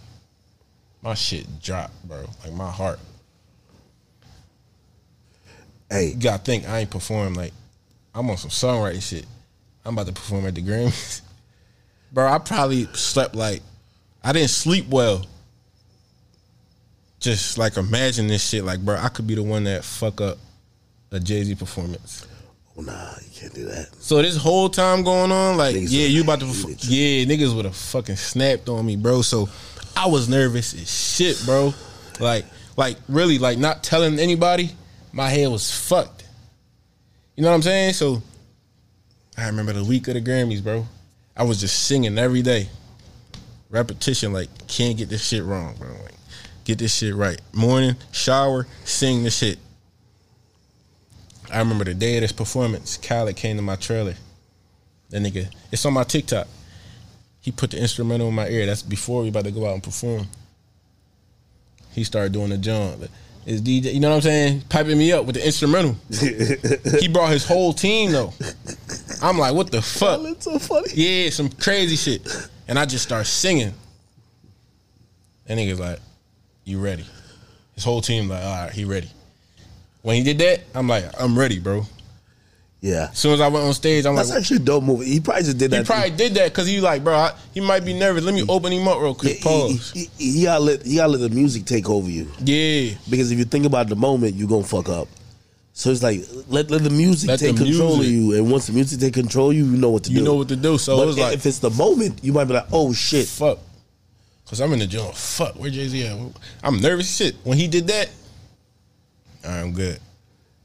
My shit dropped, bro. Like my heart. Hey, You gotta think I ain't performed like I'm on some songwriting shit. I'm about to perform at the Grammys. Bro, I probably slept like I didn't sleep well. Just like imagine this shit, like bro, I could be the one that fuck up a Jay Z performance. oh, nah, you can't do that. So this whole time going on, like Niggas yeah, you about to, perf- yeah, niggas would have fucking snapped on me, bro. So I was nervous as shit, bro. Like, like really, like not telling anybody. My head was fucked. You know what I'm saying? So I remember the week of the Grammys, bro. I was just singing every day, repetition. Like, can't get this shit wrong, bro. Like, get this shit right. Morning, shower, sing the shit. I remember the day of this performance, Khaled came to my trailer. That nigga, it's on my TikTok. He put the instrumental in my ear. That's before we about to go out and perform. He started doing the jump. His DJ, you know what I'm saying? Piping me up with the instrumental. he brought his whole team though. I'm like, what the fuck? That's so funny. Yeah, some crazy shit. And I just start singing. And nigga's like, you ready? His whole team like, all right, he ready. When he did that, I'm like, I'm ready, bro. Yeah. As soon as I went on stage, I'm like That's like, actually a dope movie. He probably just did that. he probably did that because he like, bro, I, he might be nervous. Let me mm. open him up real quick. he, Pause. he, he gotta let he gotta let the music take over you. Yeah. Because if you think about the moment, you're gonna fuck up. So it's like let let the music Let take the control music. of you, and once the music take control of you, you know what to You do. You know what to do. So but it was like, if it's the moment, you might be like, "Oh shit!" fuck. Cause I'm in the gym. Fuck, where Jay Z at? I'm nervous shit. When he did that, right, I'm good.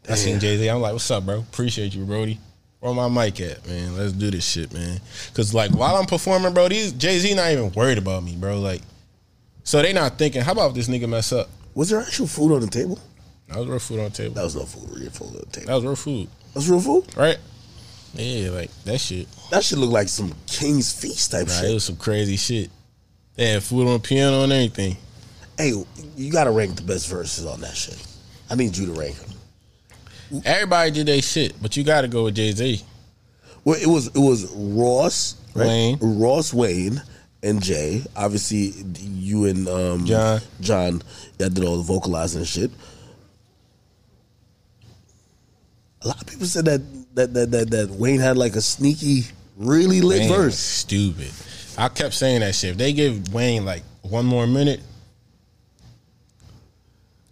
I seen Jay Z. I'm like, what's up, bro? Appreciate you, Brody. Where my mic at, man? Let's do this shit, man. Cause like while I'm performing, bro, these Jay Z not even worried about me, bro. Like, so they not thinking, how about this nigga mess up? Was there actual food on the table? That was real food on the table. That was no food. Real food on the table. That was real food, That's real food. right? Yeah, like that shit. That shit look like some King's Feast type shit. Nah, it was some crazy shit. They had food on piano and everything. Hey, you gotta rank the best verses on that shit. I need you to rank them. Everybody did their shit, but you got to go with Jay Z. Well, it was it was Ross, right? Wayne. Ross, Wayne, and Jay. Obviously, you and um, John. John, that did all the vocalizing and shit. A lot of people said that that that that, that Wayne had like a sneaky, really lit Wayne was verse. Stupid. I kept saying that shit. If they give Wayne like one more minute,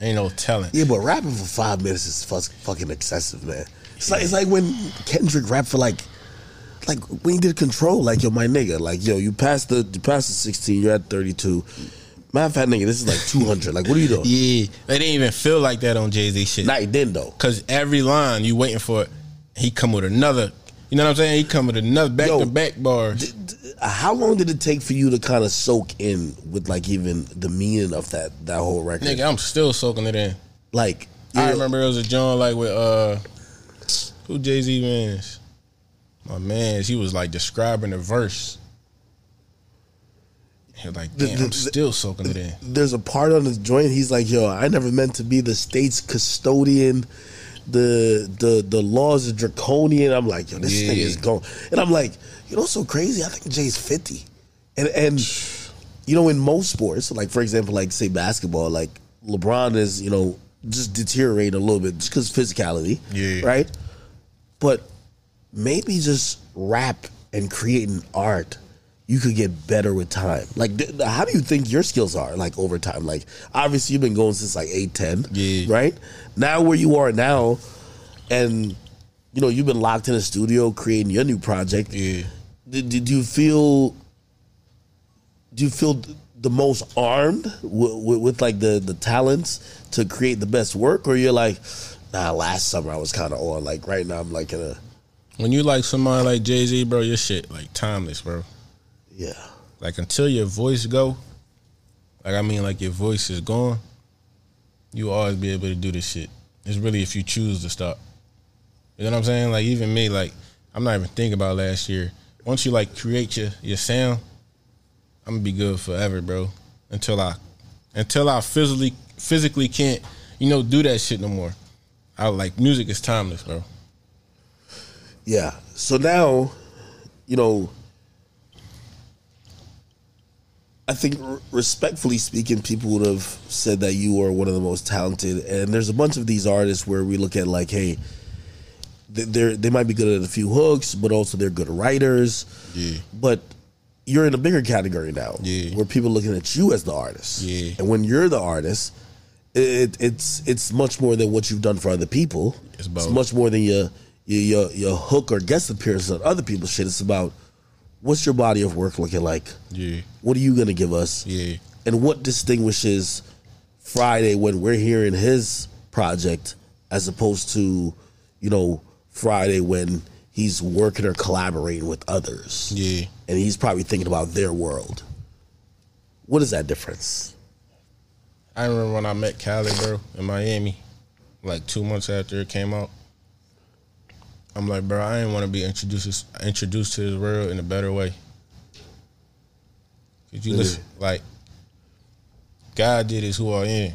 ain't no telling. Yeah, but rapping for five minutes is fuck, fucking excessive, man. It's like it's like when Kendrick rapped for like, like when he did Control, like yo, my nigga, like yo, you passed the you passed the sixteen, you're at thirty two. Matter of fact, nigga, this is like two hundred. Like, what are you doing? Yeah, they didn't even feel like that on Jay Z shit. Nah, he didn't though. Cause every line you waiting for it, he come with another. You know what I'm saying? He coming to another back Yo, to back bars. D- d- How long did it take for you to kind of soak in with like even the meaning of that that whole record? Nigga, I'm still soaking it in. Like, I remember it was a joint like with uh who Jay Z man's. My man, he was like describing the verse. Was like, damn, the- I'm still soaking it in. there's a part on the joint. He's like, "Yo, I never meant to be the state's custodian. The the the laws are draconian." I'm like, "Yo, this Yeah. thing is going." And I'm like, "You know, so crazy. I think Jay's 50, and and you know, in most sports, like for example, like say basketball, like LeBron is you know just deteriorating a little bit just because physicality, Yeah. right? But maybe just rap and creating art you could get better with time like th- th- how do you think your skills are like over time like obviously you've been going since like 8 10 Yeah. right now where you are now and you know you've been locked in a studio creating your new project Yeah. did, did you feel do you feel the most armed with, with, with like the the talents to create the best work or you're like nah last summer i was kind of on like right now i'm like in a When you like somebody like Jay Z, bro, your shit like timeless, bro. Yeah Like until your voice go, like I mean, like your voice is gone, you always be able to do this shit. It's really if you choose to stop. You know what I'm saying? Like even me, like I'm not even thinking about last year. Once you like create your your sound, I'm gonna be good forever, bro. Until I, until I physically physically can't, you know, do that shit no more. I like music is timeless, bro. Yeah. So now, you know, I think r- respectfully speaking, people would have said that you are one of the most talented. And there's a bunch of these artists where we look at like, hey, they're they might be good at a few hooks, but also they're good writers. Yeah. But you're in a bigger category now, Yeah. where people looking at you as the artist. Yeah. And when you're the artist, it, it's it's much more than what you've done for other people. It's about- much more than your your your, your hook or guest appearance on other people's shit. It's about what's your body of work looking like. Yeah, What are you gonna give us? yeah, And what distinguishes Fridayy when we're hearing his project as opposed to, you know, Fridayy when he's working or collaborating with others. yeah. And he's probably thinking about their world. What is that difference? I remember when I met Khaled, bro, in Miami, like two months after it came out. I'm like, bro, I didn't want to be introduced introduced to this world in a better way. Cause you listen, like God did is who I am.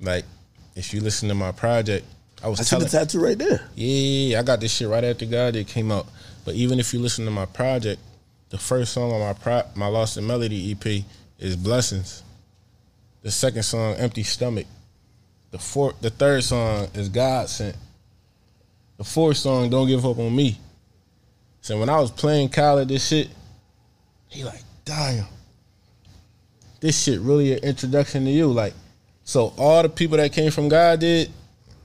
Like, if you listen to my project, I was I see telling, the tattoo right there. yeah, I got this shit right after God did came out. But even if you listen to my project, the first song on my pro, my Lost in Melody EP is Blessings. The second song, Empty Stomach. The fourth, the third song is God Sent. The fourth song, Don't Give Up on Me. So when I was playing Khaled this shit, he like, damn. This shit really an introduction to you. Like, so all the people that came from God did,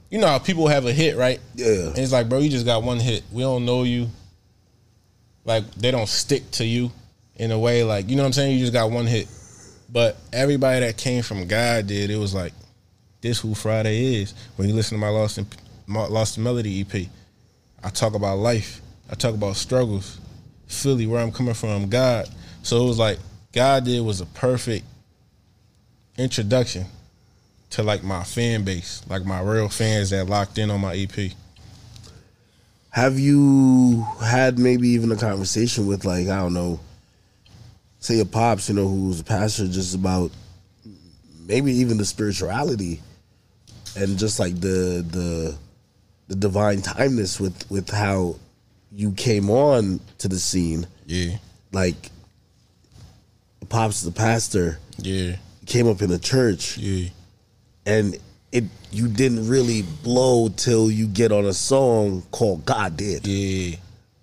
you know how people have a hit, right? Yeah. And it's like, bro, you just got one hit. We don't know you. Like, they don't stick to you in a way, like, you know what I'm saying? You just got one hit. But everybody that came from God did, it was like, this who Fridayy is. When you listen to my Lost in, my Lost Melody EP, I talk about life. I talk about struggles. Philly, where I'm coming from, God. So it was like God did was a perfect introduction to like my fan base, like my real fans that locked in on my EP. Have you had maybe even a conversation with like I don't know, say your pops, you know, who's a pastor, just about maybe even the spirituality and just like the the the divine timeness with with how you came on to the scene. Yeah, Like pops is a pastor, yeah, came up in the church, yeah, and it you didn't really blow till you get on a song called God Did. yeah.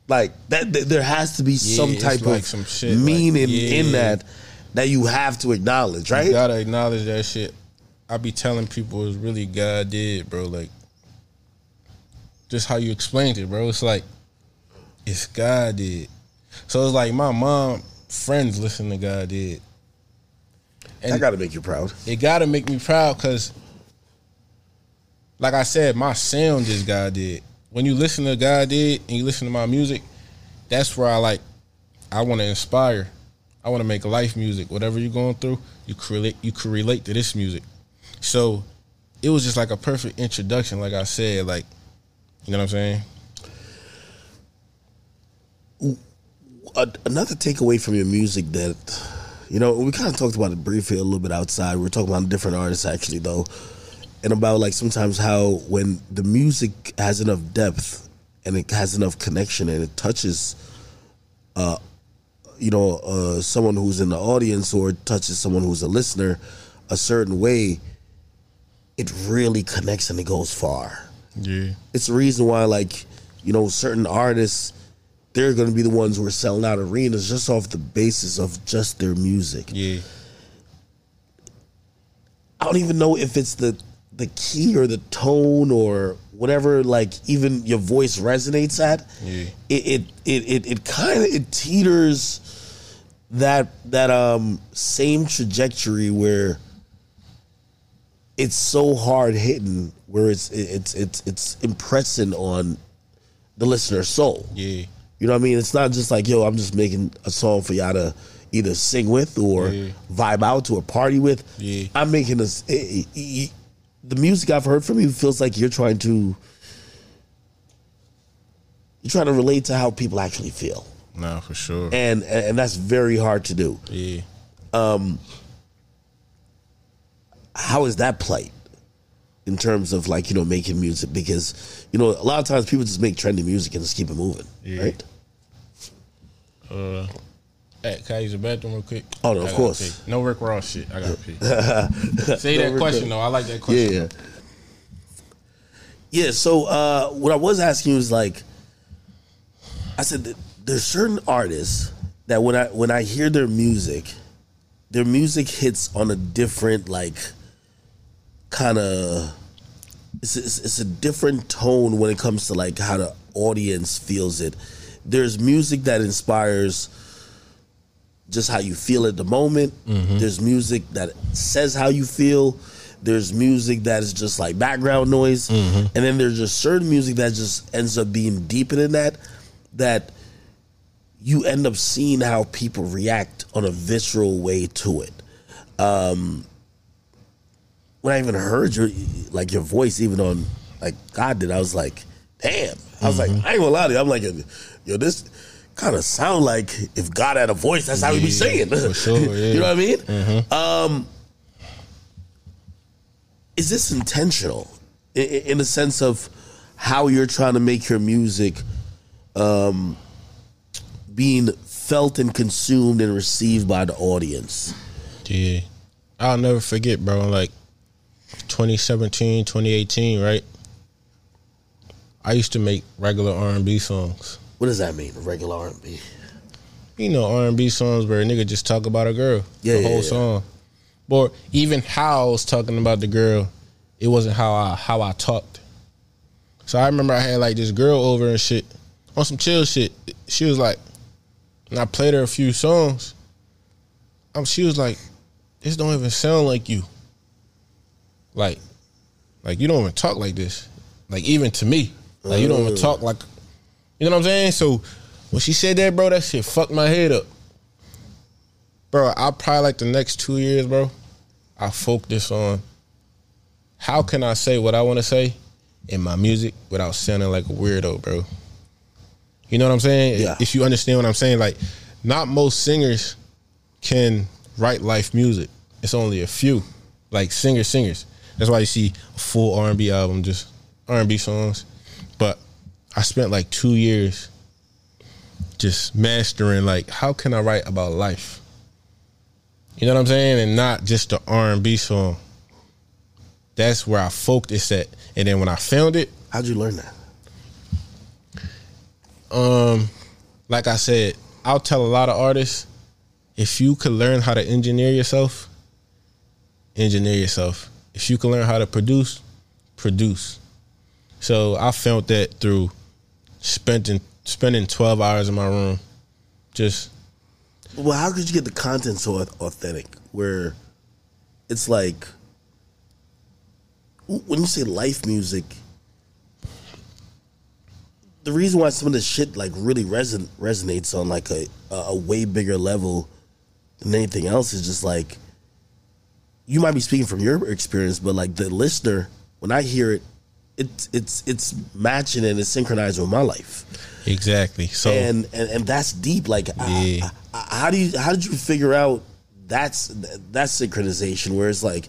like that th- there has to be some type like of some shit, like, meaning yeah. in that that you have to acknowledge right You gotta acknowledge that shit. I be telling people it's really God did, bro. Like, just how you explained it, bro. It's like it's God did. So it's like my mom friends listen to God did. And that gotta make you proud it gotta make me proud because like I said, my sound is God did. When you listen to God did and you listen to my music, that's where I like I wanna inspire. I wanna make life music. Whatever you're going through, you can relate you can relate to this music. So it was just like a perfect introduction, like I said, like you know what I'm saying? Another takeaway from your music that you know we kind of talked about it briefly a little bit outside we are talking about different artists actually though and about like sometimes how when the music has enough depth and it has enough connection and it touches uh you know uh someone who's in the audience or touches someone who's a listener a certain way it really connects and it goes far Yeah. it's the reason why like you know certain artists they're going to be the ones who are selling out arenas just off the basis of just their music Yeah. i don't even know if it's the the key or the tone or whatever like even your voice resonates at Yeah. it it it it, it kind of it teeters that that um same trajectory where it's so hard hitting where it's it's it's it's impressing on the listener's soul Yeah. you know what I mean? It's not just like, yo, I'm just making a song for y'all to either sing with or Yeah. vibe out to or party with. Yeah. I'm making this. the music I've heard from you feels like you're trying to you're trying to relate to how people actually feel, Nah, for sure. and and that's very hard to do. Yeah. Um, How is that played in terms of like you know making music? Because you know a lot of times people just make trendy music and just keep it moving, Yeah. right? Uh, hey, can I use the bathroom real quick? Oh, no, of course. pee. No Rick Ross shit. I gotta pee. Say No that Rick question Ross. though. I like that question. yeah. Yeah, so uh, what I was asking you was like, I said there's certain artists that when I when I hear their music, their music hits on a different like kind of it's, it's it's a different tone when it comes to like how the audience feels it. There's music that inspires just how you feel at the moment. There's music that says how you feel. There's music that is just like background noise, and then there's just certain music that just ends up being deeper than that. That you end up seeing how people react on a visceral way to it. Um, when I even heard your like your voice, even on like God did, I was like, damn. I was like, I ain't gonna lie to you. I'm like, yo, this kind of sound like if God had a voice, that's how he'd be Yeah, saying. for sure, yeah. Mm-hmm. you know what I mean? Um, is this intentional I- I- in the sense of how you're trying to make your music um, being felt and consumed and received by the audience? Yeah. I'll never forget, bro. Like 2017, 2018, right? I used to make regular R&B songs. What does that mean? Regular R&B. You know R&B songs where a nigga just talk about a girl. Yeah, the yeah, whole yeah. song. Or even how I was talking about the girl, it wasn't how I how I talked. So I remember I had like this girl over and shit on some chill shit. She was like, and I played her a few songs. Um, she was like, "This don't even sound like you." Like, like you don't even talk like this. Like even to me, like you don't even talk like, you know what I'm saying? So when she said that, bro, that shit fucked my head up. Bro, I probably like the next two years, bro. I focus on how can I say what I want to say in my music without sounding like a weirdo, bro. You know what I'm saying? Yeah. If you understand what I'm saying, like not most singers can write life music. It's only a few, like singer singers. That's why you see a full R&B album, just R&B songs. But I spent like two years just mastering like how can I write about life. You know what I'm saying, and not just the R&B song. That's where I focused at, and then when I found it, How'd you learn that? um, like I said, I'll tell a lot of artists if you could learn how to engineer yourself, engineer yourself. If you can learn how to produce, produce. So I felt that through spending spending twelve hours in my room, just Well, how could you get the content so authentic where it's like when you say life music, the reason why some of this shit like really reson- resonates on like a a way bigger level than anything else is just like you might be speaking from your experience, but like the listener, when I hear it, it's it's it's matching and it's synchronized with my life exactly. So and, and and that's deep. Like, Yeah. I- I- how do you how did you figure out that's that's synchronization? Where it's like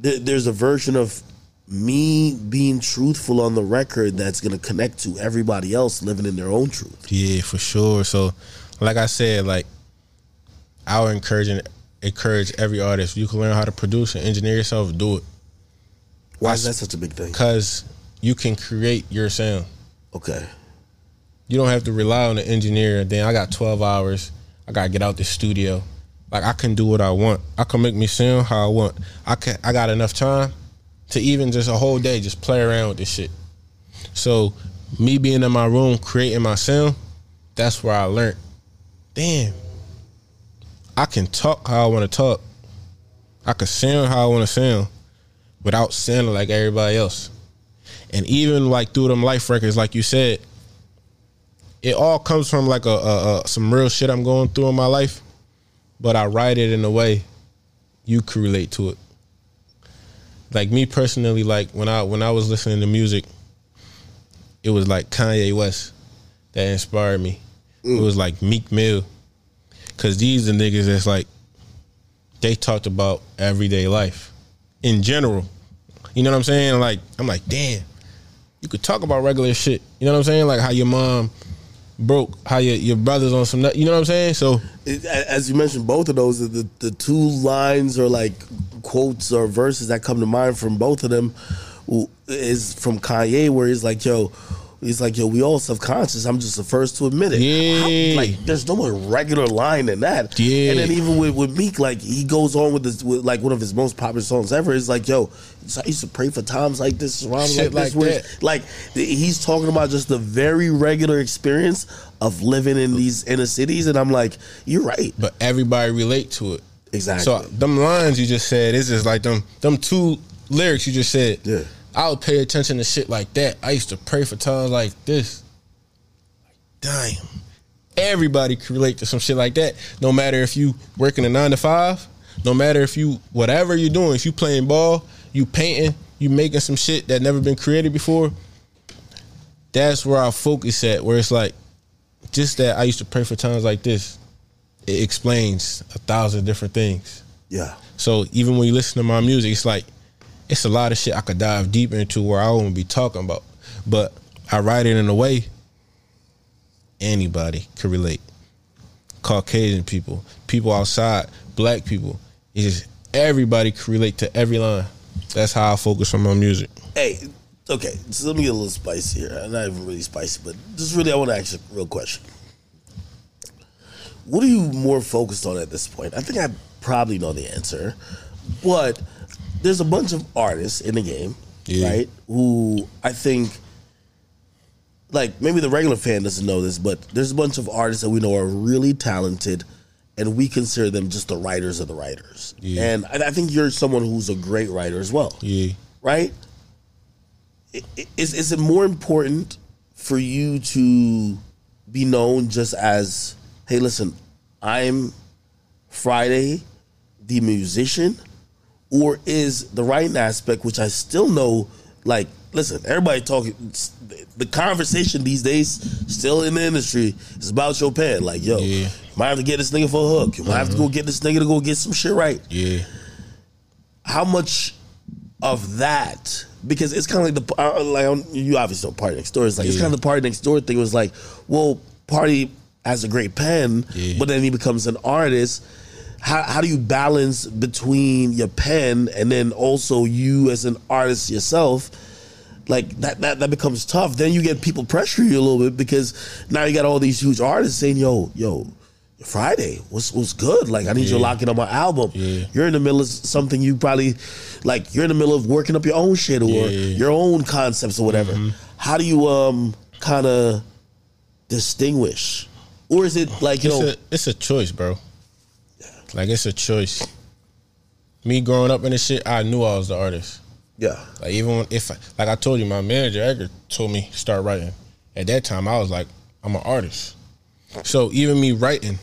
there, there's a version of me being truthful on the record that's gonna connect to everybody else living in their own truth. Yeah, for sure. So, like I said, like I would encourage encourage every artist. You can learn how to produce and engineer yourself. Do it Why is that such a big thing? because you can create your sound. Okay, You don't have to rely on the engineer. Then I got twelve hours. I gotta get out the studio. Like I can do what I want. I can make me sound how I want. I can. I got enough time to even just a whole day just play around with this shit. So me being in my room creating my sound, that's where I learned. Damn, I can talk how I want to talk. I can sound how I want to sound without sounding like everybody else. And even like through them life records, like you said, it all comes from like a, a, a some real shit I'm going through in my life, but I write it in a way you could relate to it. Like me personally, like when I when I was listening to music, it was like Kanye West that inspired me. It mm. was like Meek Mill, cause these are niggas that's like they talked about everyday life in general. You know what I'm saying? Like I'm like, damn, you could talk about regular shit. You know what I'm saying? Like how your mom broke, how your your brothers on some, you know what I'm saying? So as you mentioned, both of those the the two lines or like quotes or verses that come to mind from both of them is from Kanye, where he's like, "Yo." He's like, yo, we all subconscious. I'm just the first to admit it. Yeah. Like, there's no more regular line than that. Yeah. And then even with, with Meek, like, he goes on with this, with like one of his most popular songs ever. It's like, yo, I used to pray for times like this, around Shit like this. like where- that. like he's talking about just the very regular experience of living in these inner cities, and I'm like, you're right. but everybody relate to it. Exactly. So them lines you just said, it's just like them them two lyrics you just said. Yeah. I would pay attention to shit like that. I used to pray for times like this. Damn. Everybody can relate to some shit like that. No matter if you working a nine to five, no matter if you whatever you're doing, if you playing ball, you painting, you making some shit that never been created before. That's where our focus at, where it's like just that I used to pray for times like this, it explains a thousand different things. Yeah. So even when you listen to my music, it's like it's a lot of shit I could dive deep into where I won't be talking about. But I write it in a way anybody could relate. Caucasian people, people outside, black people. It's just everybody can relate to every line. That's how I focus on my music. Hey, okay, so let me get a little spicy here. Not even really spicy, but just really, I want to ask you a real question. What are you more focused on at this point? I think I probably know the answer, but there's a bunch of artists in the game, Yeah. right? Who I think, like maybe the regular fan doesn't know this, but there's a bunch of artists that we know are really talented, and we consider them just the writers of the writers. Yeah. And I I think you're someone who's a great writer as well Yeah. right? Is is it more important for you to be known just as, hey, listen, I'm Fridayy, the musician, or is the writing aspect, which I still know, like, listen, everybody talking, the conversation these days, still in the industry, is about your pen. Like, yo, Yeah. might have to get this nigga for a hook. You might have to go get this nigga to go get some shit right Yeah. how much of that because it's kind of like the uh, like um, you obviously know PARTYNEXTDOOR. It's like it's kind of the PARTYNEXTDOOR thing. It was like, well, party has a great pen, Yeah. but then he becomes an artist. How how do you balance between your pen and then also you as an artist yourself? Like that, that that becomes tough. Then you get people pressuring you a little bit because now you got all these huge artists saying, "Yo, yo, Fridayy, what's what's good? Like I need you to Yeah. lock in on my album." Yeah. You're in the middle of something you probably like. You're in the middle of working up your own shit or Yeah, Mm-hmm. your own concepts or whatever. How do you um kind of distinguish, or is it like you It's know? a it's a choice, bro. Like it's a choice. Me growing up in this shit, I knew I was the artist. yeah, Like even when, if like I told you, my manager Edgar told me start writing. At that time, I was like, I'm an artist. So even me writing,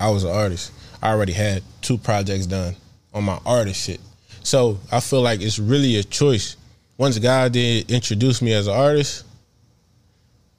I was an artist. I already had two projects done on my artist shit. So I feel like it's really a choice. Once God did introduce me as an artist,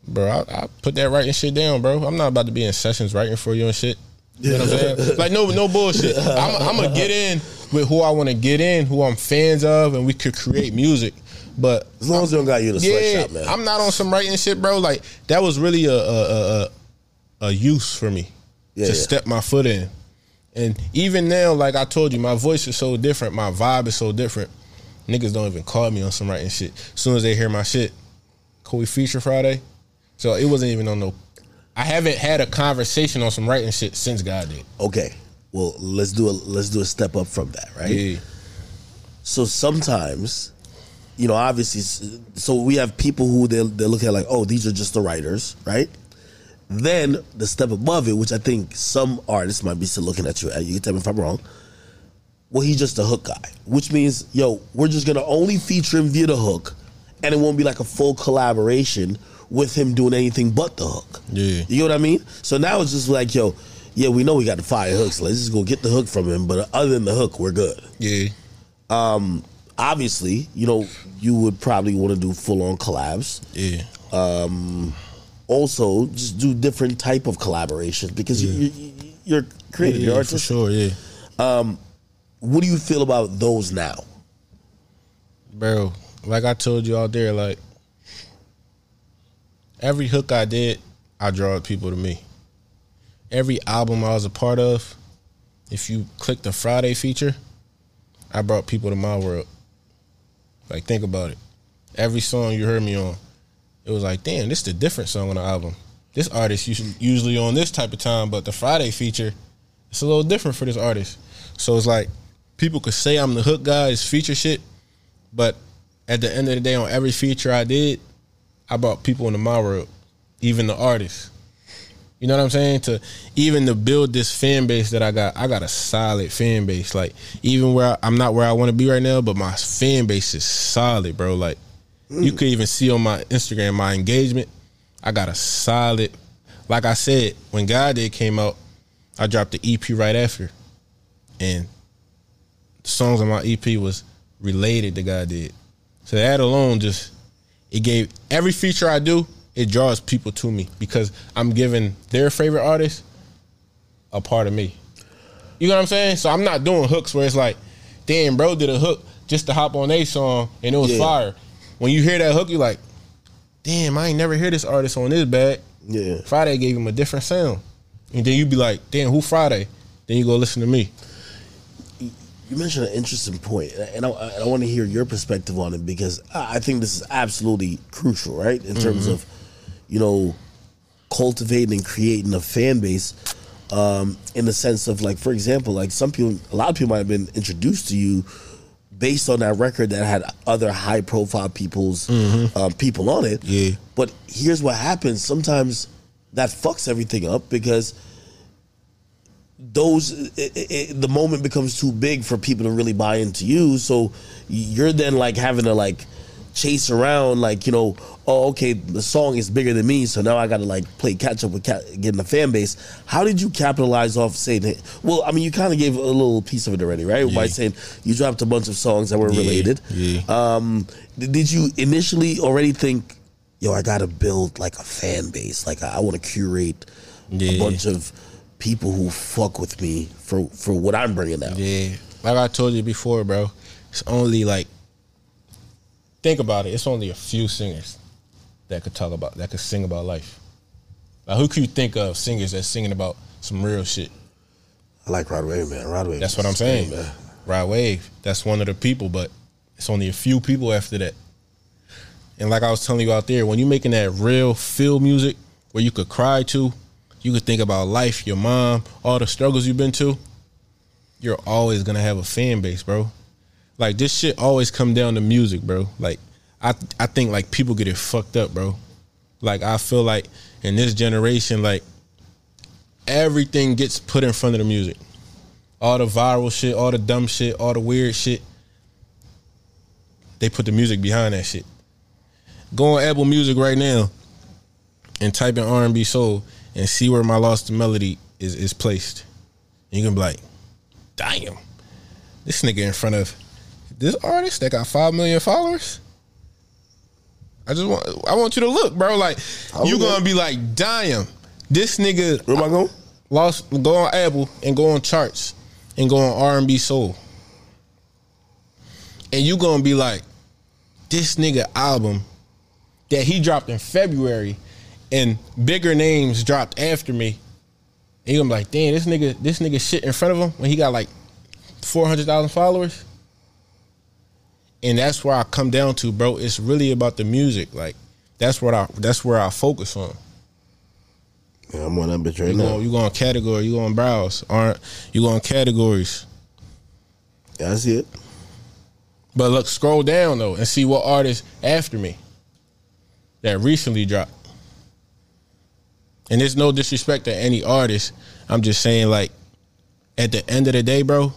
bro, I, I put that writing shit down, bro. I'm not about to be in sessions writing for you and shit. You know what I'm saying? Like no, no bullshit. I'm, I'm gonna get in with who I want to get in, who I'm fans of, and we could create music. But as long as you don't got you in the yeah, sweatshop, man. I'm not on some writing shit, bro. Like that was really a a a, a, a use for me Yeah, to yeah. step my foot in. And even now, like I told you, my voice is so different, my vibe is so different. Niggas don't even call me on some writing shit. As soon as they hear my shit, we feature Fridayy? So it wasn't even on no. I haven't had a conversation on some writing shit since God did. okay, well let's do a let's do a step up from that, right? Yeah, So sometimes, you know, obviously, so we have people who they they look at like, oh, these are just the writers, right? Then the step above it, which I think some artists might be still looking at you at. You can tell me if I'm wrong. Well, he's just a hook guy, which means, yo, we're just gonna only feature him via the hook, and it won't be like a full collaboration with him doing anything but the hook. Yeah. you know what I mean? So now it's just like, yo, yeah, we know we got the fire hooks. Let's just go get the hook from him. But other than the hook, we're good yeah, Um, obviously, you know, you would probably want to do full on collabs. yeah. Um, also, just do different type of collaborations because you, you, you're creative, yeah, you're for sure. Yeah. Um, what do you feel about those now? bro. Like I told you out there, like every hook I did, I draw people to me. Every album I was a part of, if you click the Fridayy feature, I brought people to my world. Like think about it. Every song you heard me on, it was like, damn, this is a different song on the album. This artist usually on this type of time, but the Fridayy feature, it's a little different for this artist. So it's like people could say I'm the hook guy, it's feature shit, but at the end of the day, on every feature I did, I brought people into my world, even the artists. You know what I'm saying? To even to build this fan base that I got, I got a solid fan base. Like even where I, I'm not where I want to be right now, but my fan base is solid, bro. Like you mm. could even see on my Instagram my engagement. I got a solid. Like I said, when God Did came out, I dropped the EP right after, and the songs on my EP was related to God Did. So that alone just it gave every feature I do, it draws people to me because I'm giving their favorite artist a part of me. You know what I'm saying? So I'm not doing hooks where it's like, damn, bro did a hook just to hop on a song and it was Yeah. fire. When you hear that hook, you're like, damn, I ain't never hear this artist on this bag. Yeah. Fridayy gave him a different sound. And then you be like, damn, who Fridayy? Then you go listen to me. You mentioned an interesting point, and I, I want to hear your perspective on it because I think this is absolutely crucial, right? In terms of, you know, cultivating and creating a fan base. Um, in the sense of like, for example, like some people, a lot of people might have been introduced to you based on that record that had other high profile people's um, people on it. Yeah. But here's what happens: sometimes that fucks everything up because those it, it, the moment becomes too big for people to really buy into you. So you're then like having to like chase around like you know oh okay the song is bigger than me so now i gotta like play catch up with ca- getting the fan base. How did you capitalize off saying it well i mean you kind of gave a little piece of it already right? By saying you dropped a bunch of songs that were related. yeah. um did did you initially already think yo i gotta build like a fan base like i, I want to curate a bunch of people who fuck with me for for what I'm bringing out. Yeah. Like I told you before, bro, it's only like think about it, it's only a few singers that could talk about that could sing about life. Like who can you think of singers that's singing about some real shit? I like Rod Wave, man. Rod Wave. That's what I'm saying. great, man. Rod Wave, that's one of the people, but it's only a few people after that. And like I was telling you out there, when you're making that real feel music where you could cry to, you could think about life, your mom, all the struggles you've been to, you're always gonna have a fan base, bro. Like this shit always come down to music, bro. Like I I think like people get it fucked up, bro. Like I feel like in this generation, like everything gets put in front of the music all the viral shit, all the dumb shit, all the weird shit. They put the music behind that shit. Go on Apple Music right now and type in R and B soul and see where my lost melody is is placed. And you can be like, damn, this nigga in front of this artist that got five million followers. I just want I want you to look, bro. Like you gonna be like, damn, this nigga Where am I going? lost go on Apple and go on charts and go on R and B soul. And you gonna be like, this nigga album that he dropped in February and bigger names dropped after me. And you gonna be like, damn, this nigga, this nigga shit in front of him when he got like four hundred thousand followers. And that's where I come down to, bro. It's really about the music. Like that's what I that's where I focus on. Yeah, I'm on that bitch right You now. go, you go on category, you go on browse, aren't you go on categories. Yeah, I see it. But look, scroll down though and see what artists after me that recently dropped. And there's no disrespect to any artist. I'm just saying, like, at the end of the day, bro,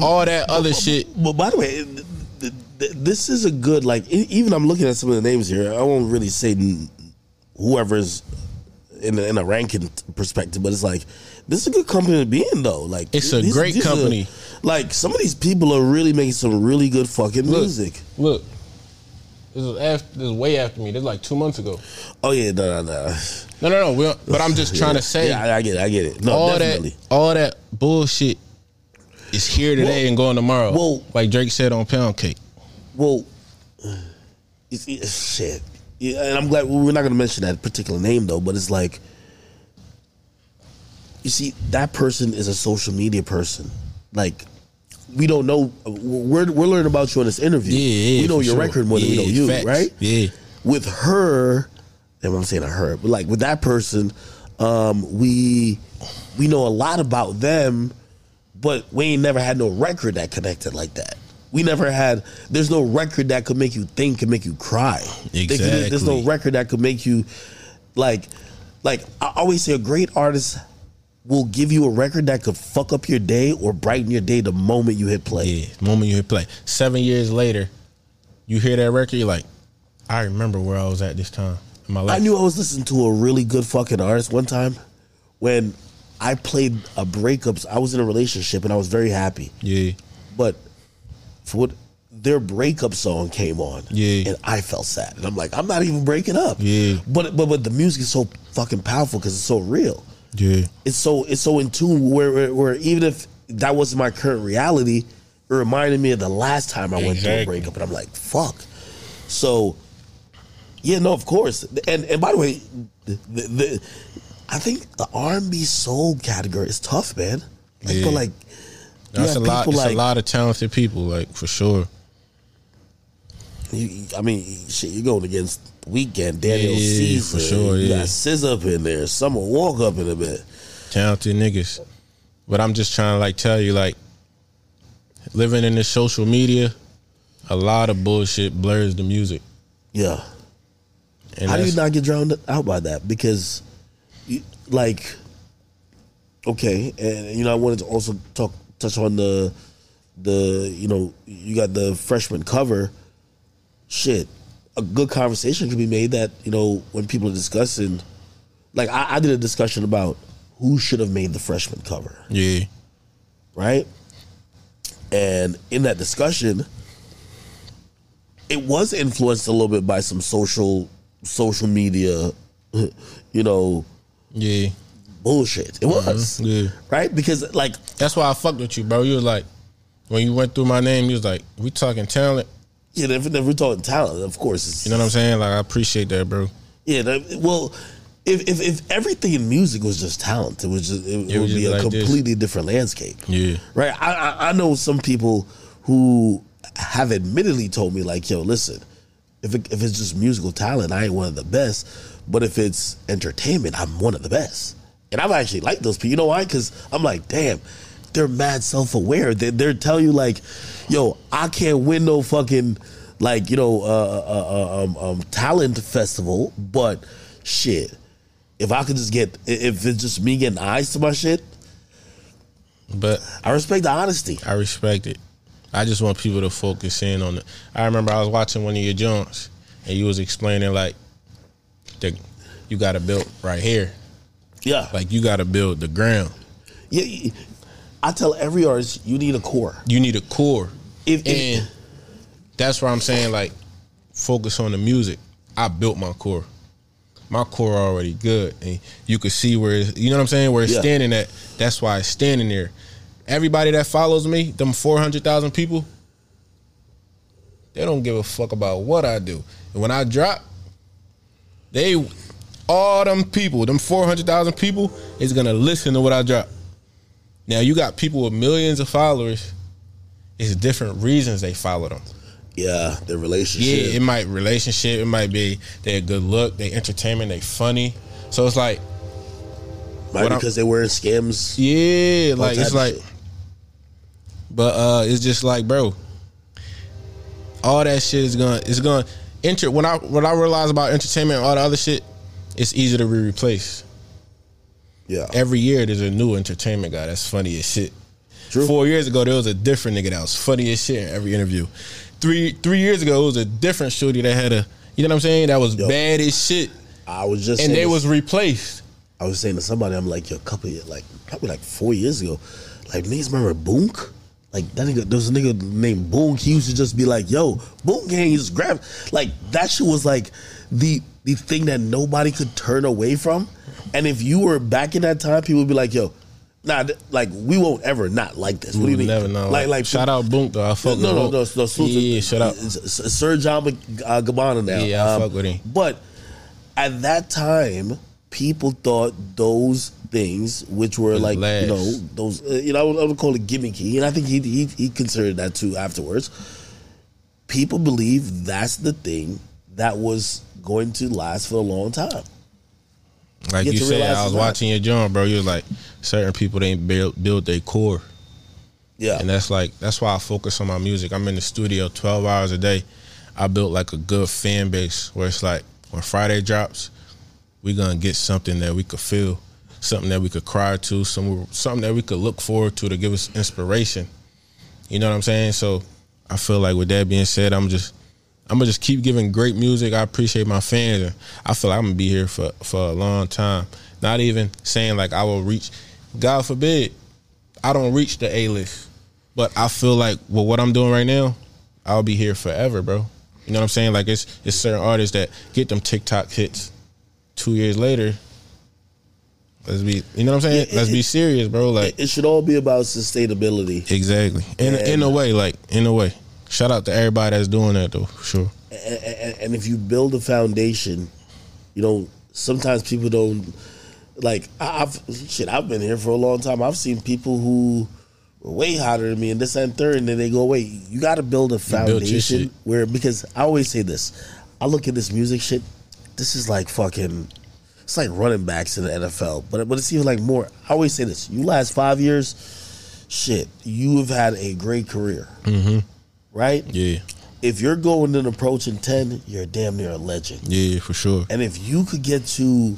all that other shit. But by the way, th- th- th- this is a good like. Even I'm looking at some of the names here. I won't really say whoever's in a, in a ranking perspective, but it's like this is a good company to be in though. Like It's a great are- company. like some of these people are really making some really good fucking Look. music. Look, this is after, this is way after me. This is like two months ago. Oh yeah, no, no, no. No, no, no. But I'm just trying to say, Yeah, I, I get it. I get it. No, all definitely. that, all that bullshit is here today Well- and going tomorrow. well- like Drake said on Pound Cake. Well, it's, it's shit. Yeah, and I'm glad we're not going to mention that particular name though. But it's like, you see, that person is a social media person. Like, we don't know. We're we're learning about you in this interview. Yeah, yeah, we know your sure. record more than we know you, facts. right? Yeah. With her, and I'm saying a her, but like with that person, um, we we know a lot about them, but we ain't never had no record that connected like that. We never had. There's no record that could make you think could make you cry. Could- There's no record that could make you, like, like I always say, a great artist will give you a record that could fuck up your day or brighten your day the moment you hit play. Yeah, the moment you hit play. Seven years later, you hear that record, you're like, I remember where I was at this time in my life. I knew I was listening to a really good fucking artist one time when I played a breakup. I was in a relationship and I was very happy, Yeah. but for what their breakup song came on. Yeah. And I felt sad. And I'm like, I'm not even breaking up. Yeah. But but but the music is so fucking powerful because it's so real. Yeah. It's so it's so in tune where, where where even if that wasn't my current reality, it reminded me of the last time I went through a breakup, and I'm like, fuck. So, yeah, no, of course. And and by the way, the, the, the I think the R&B soul category is tough, man. Like, Yeah. but like, That's a lot. It's like- a lot of talented people, like for sure. You, I mean, shit, you're going against Weeknd, Daniel Yeah, Caesar. for sure, You yeah. got SZA up in there. Summer Walk up in a bit. talented niggas. But I'm just trying to like tell you, like, living in this social media, a lot of bullshit blurs the music. Yeah. And How do you not get drowned out by that? Because, you, like, okay, and you know, I wanted to also talk touch on the the you know you got the freshman cover. Shit, a good conversation could be made that you know when people are discussing. Like I, I did a discussion about who should have made the freshman cover, Yeah. right? And in that discussion, it was influenced a little bit by some social social media, you know, Yeah. bullshit. It mm-hmm. was Yeah. right because like That's why I fucked with you, bro. You were like, when you went through my name, you was like, we talking talent. You know, if, if we're talking talent, of course, it's, You know what I'm saying? Like, I appreciate that, bro. Yeah, that, well, if, if if everything in music was just talent, it was just it, it would be a like this. completely different landscape. Yeah. right. I, I I know some people who have admittedly told me like, yo, listen, if it, if it's just musical talent, I ain't one of the best, but if it's entertainment, I'm one of the best. And I've actually liked those people. You know why? Because I'm like, damn, they're mad self aware. They're, they're telling you like, yo, I can't win no fucking like you know uh, uh, uh, um, um, talent festival, but shit, if I could just get if it's just me getting eyes to my shit, But I respect the honesty. I respect it. I just want people to focus in on it. I remember I was watching one of your joints and you was explaining like the you gotta build right here. Yeah, Like you gotta build the ground. yeah. I tell every artist you need a core. You need a core. If, And that's why I'm saying like focus on the music. I built my core. My core already good. And you could see where it's, you know what I'm saying, where it's Yeah. standing at. That's why it's standing there. Everybody that follows me, them 400,000 people, they don't give a fuck about what I do. And when I drop, they all them people, them 400,000 people is going to listen to what I drop. Now you got people with millions of followers. It's different reasons they follow them. yeah, the relationship. Yeah, it might relationship. It might be they a good look, they entertainment, they funny. So it's like, might what be I'm- because they wearing skims. yeah, like it's like, shit. but uh, it's just like, bro, all that shit is gonna, it's gonna enter. When I when I realize about entertainment, and all the other shit, it's easy to be replaced. Yeah, Every year there's a new entertainment guy that's funny as shit. True. Four years ago there was a different nigga that was funny as shit in every interview. Three three years ago it was a different shorty that had a, you know what I'm saying, that was Yo. bad as shit. I was just and they this- was replaced. I was saying to somebody, I'm like, yo, a couple of years, like probably like four years ago, like niggas remember Boonk? Like that nigga, there was a nigga named Boonk. He used to just be like, yo, Boonk gang, he just grab like that shit was like the the thing that nobody could turn away from. And if you were back in that time, people would be like, yo, nah, th- like we won't ever not like this. What do you mean? never know. Like, like shout out Boonk though. I fuck with him. no, no, no, no, salute to- Yeah, shout out. Sir John uh, Gabbana now. Yeah, I fuck with him. But at that time, people thought those things, which were like last. you know those, uh, you know, I would, I would call it gimmicky, and I think he, he he considered that too afterwards. People believe that's the thing that was going to last for a long time. Like get you said, I was watching your joint, bro. You was like, certain people they ain't build build their core. Yeah, And that's like that's why I focus on my music. I'm in the studio 12 hours a day. I built like a good fan base where it's like when Fridayy drops, we gonna get something that we could feel, something that we could cry to, some something that we could look forward to to give us inspiration. You know what I'm saying? So I feel like with that being said, I'm just I'm gonna just keep giving great music. I appreciate my fans, and I feel like I'm gonna be here for for a long time. Not even saying like I will reach. God forbid, I don't reach the A list, but I feel like with what I'm doing right now, I'll be here forever, bro. You know what I'm saying? Like it's it's certain artists that get them TikTok hits two years later. Let's be, you know what I'm saying? Let's it- be serious, bro. Like It should all be about sustainability. exactly. In in a way, like in a way. Shout out to everybody that's doing that though, for sure. and, and- and if you build a foundation, you know, sometimes people don't like. I've shit. I've been here for a long time. I've seen people who were way hotter than me, and this and third, and then they go away. You got to build a foundation shit. where because I always say this. I look at this music shit. This is like fucking. It's like running backs in the NFL, but but it's even like more. I always say this: you last five years, shit, you have had a great career, mm-hmm. Right? Yeah. if you're going and approaching 10, you're damn near a legend. Yeah, for sure. And if you could get to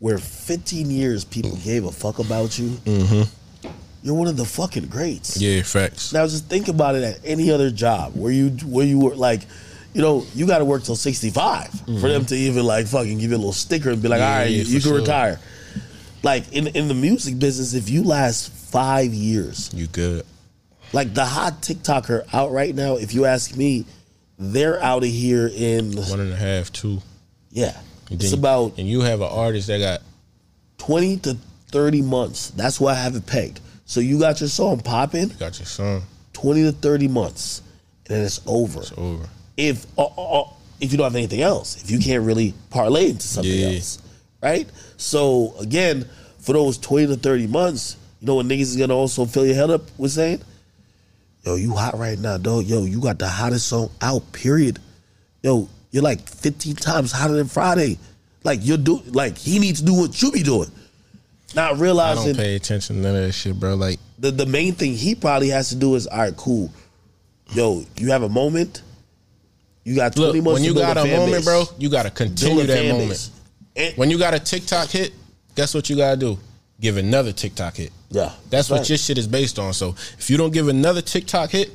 where 15 years people gave a fuck about you, mm-hmm. you're one of the fucking greats. Yeah, facts. Now just think about it at any other job where you where you were like, you know, you got to work till 65 for them mm-hmm. to even like fucking give you a little sticker and be like, Yeah, all right, yeah, you, you can sure. retire. Like in in the music business, if you last five years, You good. Like the hot TikToker out right now, if you ask me, they're out of here in One and a half, two. yeah. And It's then- about and you have an artist that got twenty to thirty months. That's why I have it pegged. So you got your song popping, You got your song. twenty to thirty months, and then it's over. It's over. If uh, uh, uh, if you don't have anything else, if you can't really parlay into something Yeah. else, right? So again, for those twenty to thirty months, you know what niggas is gonna also fill your head up with saying, "Yo, you hot right now, dog. Yo, you got the hottest song out. Period. Yo, you're like fifteen times hotter than Fridayy. Like you're do like he needs to do what you be doing." Not realizing I don't pay attention to none of that shit, bro. Like the the main thing he probably has to do is all right, cool. Yo, you have a moment. You got twenty Look, months. when you got a moment, base. bro, you gotta continue that moment. And- When you got a TikTok hit, guess what you gotta do? Give another TikTok hit. yeah, That's what your shit is based on. So if you don't give another TikTok hit,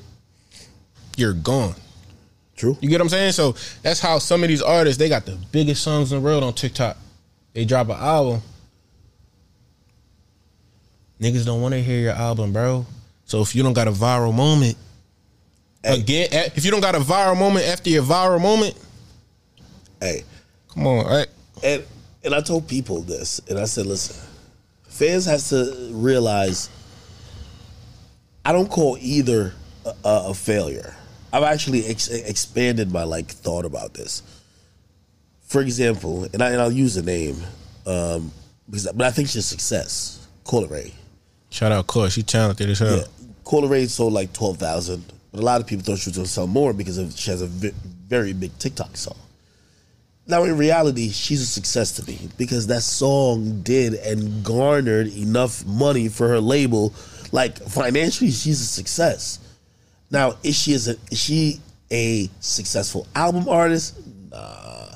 you're gone. true. You get what I'm saying? So that's how some of these artists they got the biggest songs in the world on TikTok. They drop an album. Niggas don't want to hear your album, bro. So if you don't got a viral moment, Hey. again, eh, if you don't got a viral moment after your viral moment, Hey, come on, right? and and I told people this, and I said, listen, fans has to realize I don't call either a, a, failure. I've actually ex- expanded my like thought about this. For example, and, I, and I'll use a name, um, because but I think she's a success. It Ray. Shout out, Coi. She talented as hell. Yeah, Coi Leray sold like twelve thousand, but a lot of people thought she was going to sell more because of, she has a very big TikTok song. Now, in reality, she's a success to me because that song did and garnered enough money for her label. Like financially, she's a success. Now, is she is a is she a successful album artist? Nah,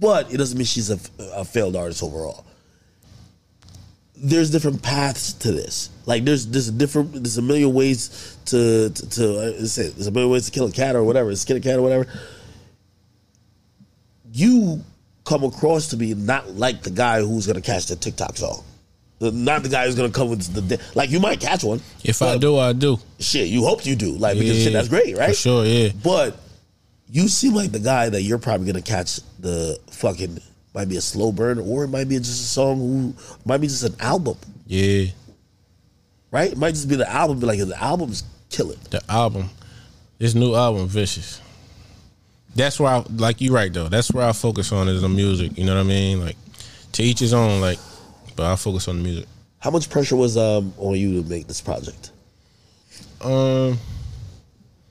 but it doesn't mean she's a, a failed artist overall there's different paths to this. Like there's there's a different there's a million ways to to, to uh, there's a million ways to kill a cat or whatever, skin a cat or whatever. You come across to me not like the guy who's gonna catch the TikTok song. Not the guy who's gonna come with the like you might catch one. If I do, I do. shit, you hope you do. Like because Yeah, shit, that's great, right? For sure, yeah. But you seem like the guy that you're probably gonna catch the fucking might be a slow burn or it might be just a song who might be just an album Yeah. right? It might just be the album, but like the album's killing. The album. This new album, Vicious. That's where I like you right though. That's where I focus on is the music. You know what I mean? Like to each his own, like but I focus on the music. How much pressure was um on you to make this project? Um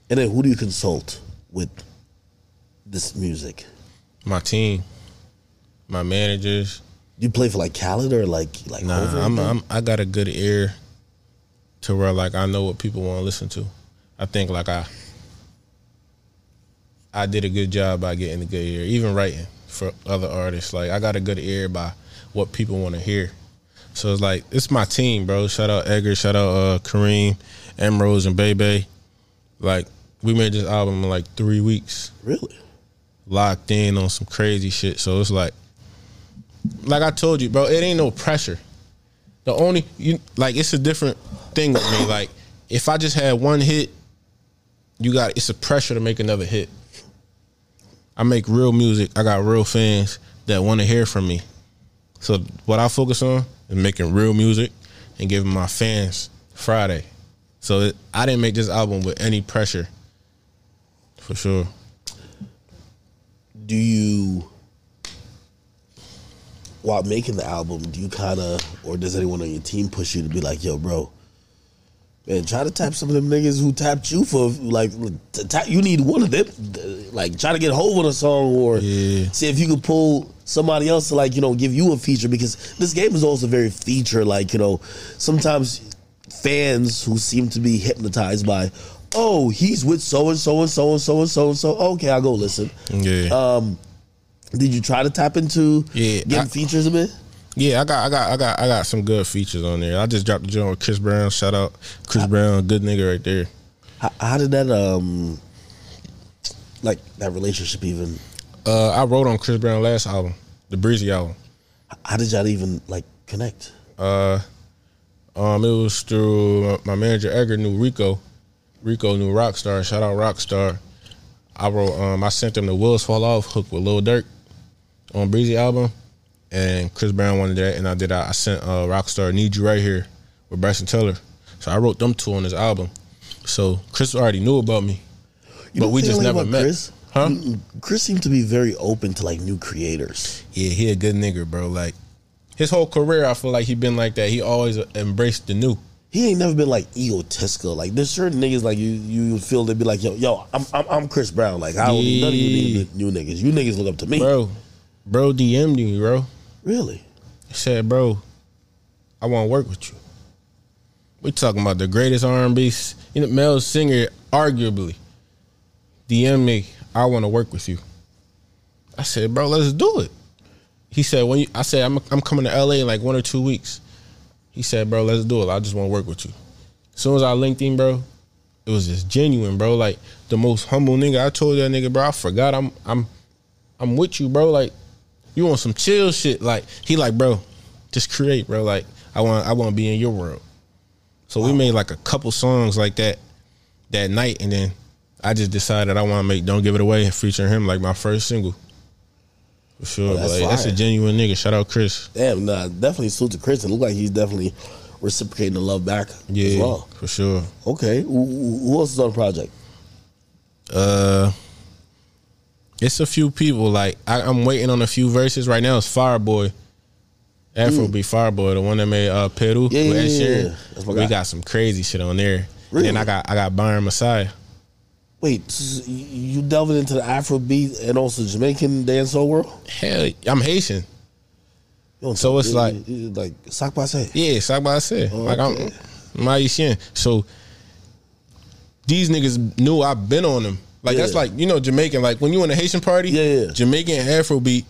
And then who do you consult with this music? my team, my managers. You play for like Khaled or like like Nah, I'm. I'm I got a good ear to where like I know what people want to listen to. I think like I I did a good job by getting a good ear, even writing for other artists. Like I got a good ear by what people want to hear. So it's like it's my team, bro. Shout out Edgar, shout out uh, Kareem, Emeralds, and Bebe. Like we made this album in like three weeks really? locked in on some crazy shit. So it's like, like I told you, bro, it ain't no pressure. The only you like, it's a different thing with me. Like, if I just had one hit, you got it's a pressure to make another hit. I make real music. I got real fans that want to hear from me. So what I focus on is making real music and giving my fans Fridayy. So it, I didn't make this album with any pressure, for sure. Do you, while making the album, do you kind of, or does anyone on your team push you to be like, yo, bro, man, try to tap some of them niggas who tapped you for like, to tap, you need one of them, like try to get hold on a song or Yeah. see if you could pull somebody else to like, you know, give you a feature because this game is also very feature, like, you know, sometimes fans who seem to be hypnotized by, oh, he's with so and so and so and so and so and so. Okay, I'll go listen. Yeah. Um, did you try to tap into Yeah, getting I- features a bit? Yeah, I got, I got, I got, I got some good features on there. I just dropped the joint with Chris Brown. Shout out Chris Brown, good nigga right there. How, how did that um, like that relationship even? Uh, I wrote on Chris Brown last album, the Breezy album. How did y'all even like connect? Uh, um, it was through my manager Edgar knew Rico. Rico knew Rockstar. Shout out Rockstar. I wrote, um, I sent them the Wheels Fall Off hook with Lil Durk on Breezy album, and Chris Brown wanted that, and I did. I, I sent uh, Rockstar Need You Right Here with Bryson Tiller. So I wrote them two on this album. So Chris already knew about me, You but we just never met. Chris? Huh? Chris seemed to be very open to like new creators. Yeah, he a good nigga, bro. Like his whole career, I feel like he been like that. He always embraced the new. He ain't never been like egotistical. Like there's certain niggas like you you feel they be like yo yo I'm I'm, I'm Chris Brown. Like I don't need none of you Yeah. new niggas. You niggas look up to me. Bro, bro DM'd me, bro. Really? He said, bro, I want to work with you. We talking about the greatest R&B, you know, male singer, arguably. DM me, I want to work with you. I said, bro, let's do it. He said, when you, I said, I'm, I'm coming to LA in like one or two weeks. He said, bro, let's do it. I just want to work with you. As soon as I linked him, bro, it was just genuine, bro. Like the most humble nigga. I told that nigga, bro, I forgot I'm I'm I'm with you, bro. Like you want some chill shit. Like he like, bro, just create, bro. Like I want I want to be in your world. So we made like a couple songs like that that night, and then I just decided I want to make "Don't Give It Away" featuring him like my first single. For sure, Oh, that's like, that's a genuine nigga. Shout out Chris. Damn, nah, definitely salute to Chris. It look like he's definitely reciprocating the love back Yeah, as well. for sure. Okay, who who else is on the project? Uh, it's a few people. Like I, I'm waiting on a few verses right now. It's Fireboy, Afrobeat Fireboy, the one that made uh Peru Mm. Yeah, with yeah, Ed yeah, Sheeran. yeah. That's We guy. got some crazy shit on there. Really? And then I got I got Byron Messia. Wait, you delving into the Afrobeat and also Jamaican dancehall world? Hell, I'm Haitian. So it's like- like by say. Yeah, side by side. Like I'm. I'm Haitian. So these niggas knew I've been on them. Like that's like you know Jamaican. Like when you in a Haitian party, Yeah, yeah. Jamaican and Afrobeat,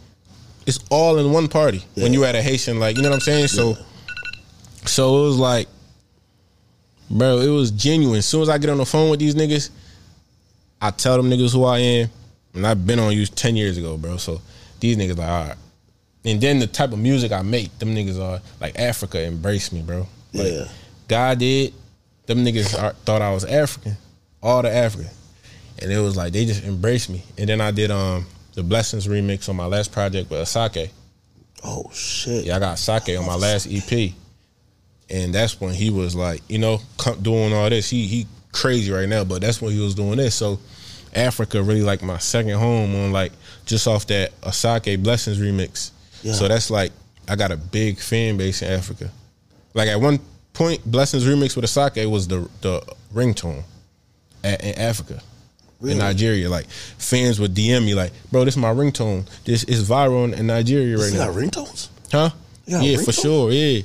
it's all in one party. When you at a Haitian, like you know what I'm saying. So, so it was like, bro, it was genuine. As soon as I get on the phone with these niggas, I tell them niggas who I am, and I've been on you ten years ago, bro. So these niggas like, all right. And then the type of music I make, them niggas are like Africa embrace me, bro. Like, Yeah. God did. Them niggas are, thought I was African, all the African, and it was like they just embraced me. And then I did um the Blessings remix on my last project with Asake. Oh shit. Yeah, I got Asake on my last EP, and that's when he was like, you know, doing all this. He he crazy right now, but that's when he was doing this. So Africa really like my second home on like just off that Asake Blessings remix. Yeah. So that's like I got a big fan base in Africa. Like at one point, Blessings remix with Asake was the the ringtone at, in Africa. Really? In Nigeria, like fans would DM me like, "Bro, this is my ringtone. This is viral in, Nigeria right You now." ringtones? Huh? You got a Yeah, for sure. Yeah,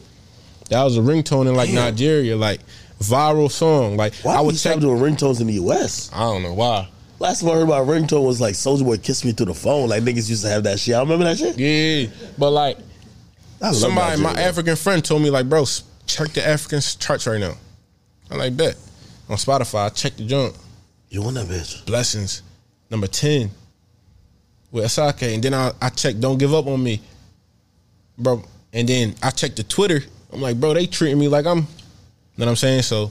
that was a ringtone in like Damn. Nigeria, like viral song. Like Why I would stop check. doing ringtones in the US? I don't know why. Last time I heard about ringtone was like Soulja Boy kissed me through the phone. Like niggas used to have that shit. I remember that shit. Yeah, but like I somebody, my Nigeria. African friend told me like, bro, check the African charts right now. I'm like, bet on Spotify. I checked the junk. You want that bitch? Blessings, number ten with Asake, and then I I checked. Don't give up on me, bro. And then I checked the Twitter. I'm like, bro, they treating me like I'm. You know what I'm saying? So,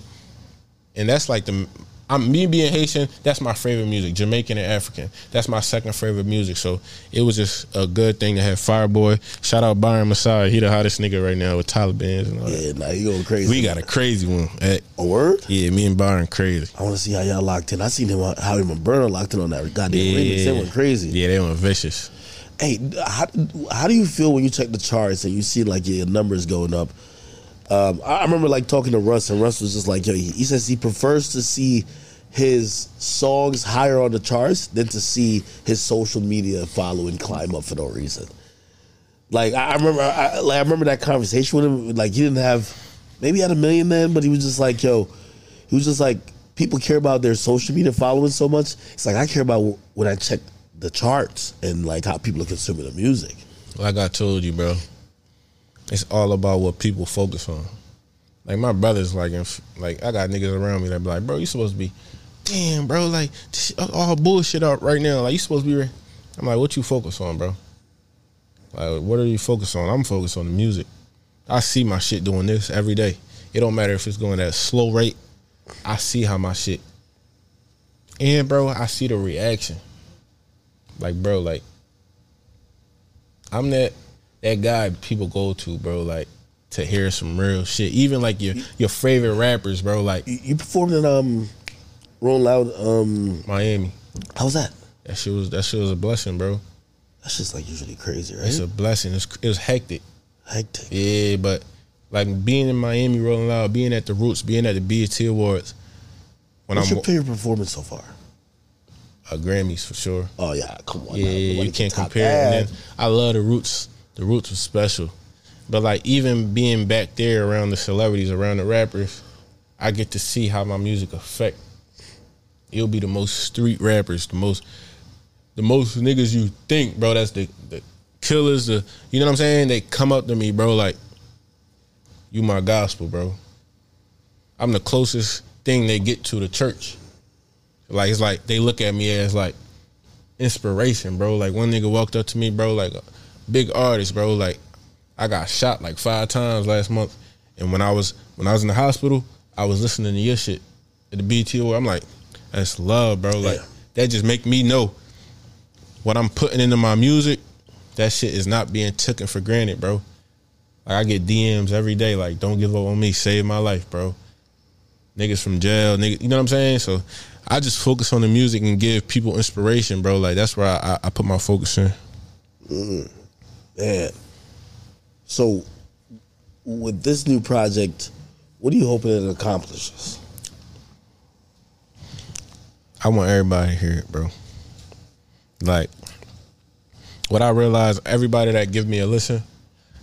and that's like the I'm me being Haitian. That's my favorite music. Jamaican and African. That's my second favorite music. So it was just a good thing to have Fireboy. Shout out Byron Messia. He the hottest nigga right now with Taliban's and all that. Yeah, now you going crazy. We got a crazy one. At, a word. yeah, me and Byron crazy. I want to see how y'all locked in. I seen him how him and Burna locked in on that goddamn Yeah, remix. They went crazy. Yeah, they went vicious. Hey, how, how do you feel when you check the charts and you see like your numbers going up? Um, I remember like talking to Russ, and Russ was just like, "Yo," he says he prefers to see his songs higher on the charts than to see his social media following climb up for no reason. Like I I remember, I, like, I remember that conversation with him. Like he didn't have, maybe he had a million then, but he was just like, "Yo," he was just like, people care about their social media following so much. It's like I care about when I check the charts and like how people are consuming the music. Like I told you, bro, it's all about what people focus on. Like my brothers, like, like I got niggas around me that be like, bro, you supposed to be, damn, bro, like all bullshit up right now. Like you supposed to be. re-" I'm like, what you focus on, bro? Like, what are you focused on? I'm focused on the music. I see my shit doing this every day. It don't matter if it's going at a slow rate. I see how my shit. And bro, I see the reaction. Like, bro, like I'm that that guy people go to, bro, like to hear some real shit. Even like your your favorite rappers, bro, like You, you performed in um, Rolling Loud. Um, Miami. how was that? That shit was that shit was a blessing, bro. That's just like usually crazy, right? It's a blessing. It's, it was hectic. Hectic. Yeah, but like being in Miami, rolling loud, being at the Roots, being at the BET Awards. When What's I'm your favorite performance so far? uh, Grammys for sure. Oh yeah, come on. Yeah. Nobody you can't compare. that. And then I love the Roots. The Roots was special, but like even being back there around the celebrities, around the rappers, I get to see how my music affect. It'll be the most street rappers, the most, the most niggas you think, bro. That's the the killers. The you know what I'm saying? They come up to me, bro, like you my gospel, bro. I'm the closest thing they get to the church. Like it's like they look at me as like inspiration, bro. Like one nigga walked up to me, bro, like big artist, bro. Like I got shot like five times last month, and when I was when I was in the hospital, I was listening to your shit at the BTO. I'm like, that's love, bro. Like Yeah. that just make me know what I'm putting into my music. That shit is not being taken for granted, bro. Like I get DMs every day, like don't give up on me, save my life, bro. Niggas from jail, nigga, you know what I'm saying? So I just focus on the music and give people inspiration, bro. Like that's where I, I, I put my focus in. Mm. Man. So, with this new project, what are you hoping it accomplishes? I want everybody to hear it, bro. Like, what I realize, everybody that give me a listen,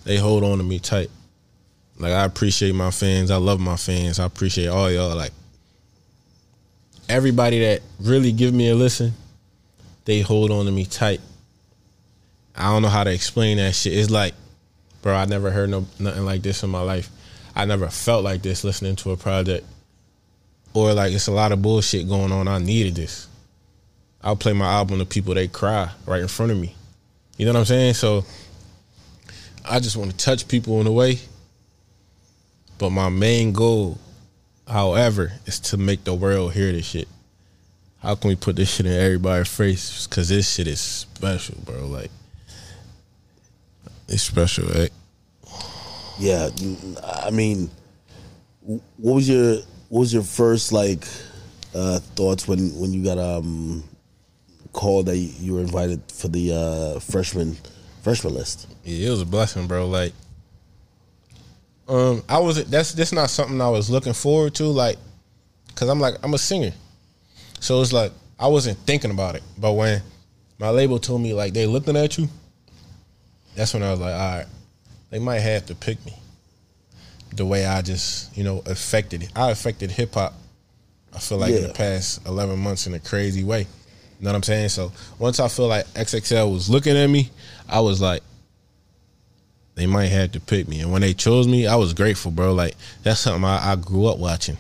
they hold on to me tight. Like, I appreciate my fans. I love my fans. I appreciate all y'all. Like, everybody that really give me a listen, they hold on to me tight. I don't know how to explain that shit. It's like, bro, I never heard no nothing like this in my life. I never felt like this listening to a project or like it's a lot of bullshit going on. I needed this. I'll play my album to people they cry right in front of me. You know what I'm saying? So I just want to touch people in a way. But my main goal, however, is to make the world hear this shit. How can we put this shit in everybody's face? Cause this shit is special, bro. Like it's special, right? Yeah, I mean, what was your what was your first like uh, thoughts when when you got um called that you were invited for the uh, freshman freshman list? Yeah, it was a blessing, bro. Like, um, I was that's that's not something I was looking forward to, like, cause I'm like I'm a singer, so it's like I wasn't thinking about it. But when my label told me like they looking at you, that's when I was like, all right, they might have to pick me. The way I just you know affected it. I affected hip hop. I feel like in the past eleven months in a crazy way. You know what I'm saying? So once I feel like XXL was looking at me, I was like, they might have to pick me. And when they chose me, I was grateful, bro. Like that's something I, I grew up watching,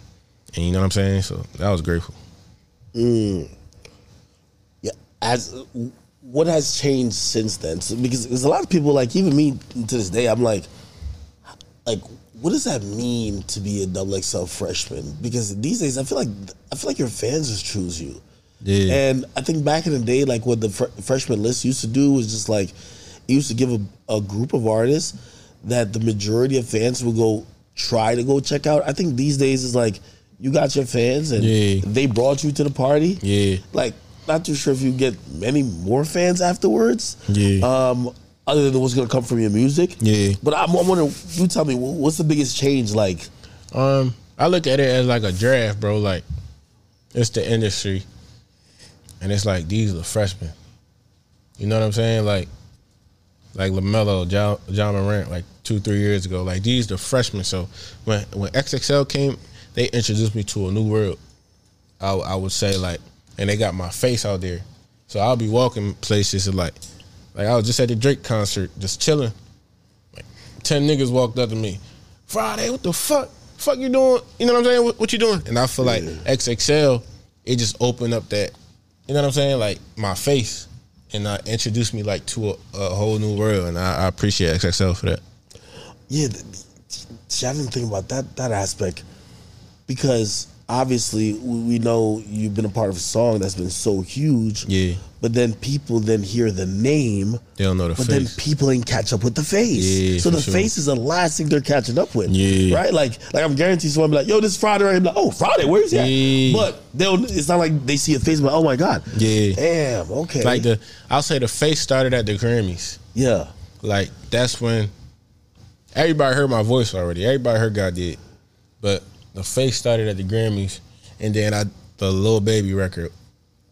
and you know what I'm saying. So that was grateful. Mm. Yeah, as what has changed since then? So, because there's a lot of people like even me to this day. I'm like, like what does that mean to be a double XL freshman? Because these days I feel like I feel like your fans just choose you. Yeah. And I think back in the day, like what the fr- freshman list used to do was just like it used to give a, a group of artists that the majority of fans would go try to go check out. I think these days is like you got your fans and Yeah. they brought you to the party. Yeah. Like not too sure if you get many more fans afterwards. Yeah. Um, other than what's gonna come from your music. Yeah. But I'm, I'm wondering, you tell me, what's the biggest change? Like, Um, I look at it as like a draft, bro. Like, it's the industry, and it's like these are the freshmen. You know what I'm saying? Like, like Lamelo, Ja, Ja Morant, like two, three years ago. Like these the freshmen. So when when XXL came, they introduced me to a new world. I, I would say like, and they got my face out there. So I'll be walking places and like, like I was just at the Drake concert, just chilling. Like ten niggas walked up to me, Fridayy, what the fuck? Fuck you doing? You know what I'm saying? What, what you doing? And I feel like XXL, it just opened up that, you know what I'm saying? Like my face, and uh, introduced me like to a, a whole new world, and I, I appreciate XXL for that. yeah, see, I didn't think about that that aspect because obviously we know you've been a part of a song that's been so huge. Yeah. But then people then hear the name, They don't know the but face. then people ain't catch up with the face. Yeah, so the sure. face is the last thing they're catching up with. Yeah. Right? Like, like I'm guaranteed someone be like, "Yo, this Fridayy." Right? I'm like, "Oh, Fridayy, where's he at?" Yeah. But they'll. It's not like they see a face, but oh my god. Yeah. Damn. Okay. like the, I'll say the face started at the Grammys. yeah. Like that's when everybody heard my voice already. Everybody heard God did, but the face started at the Grammys, and then I the little baby record,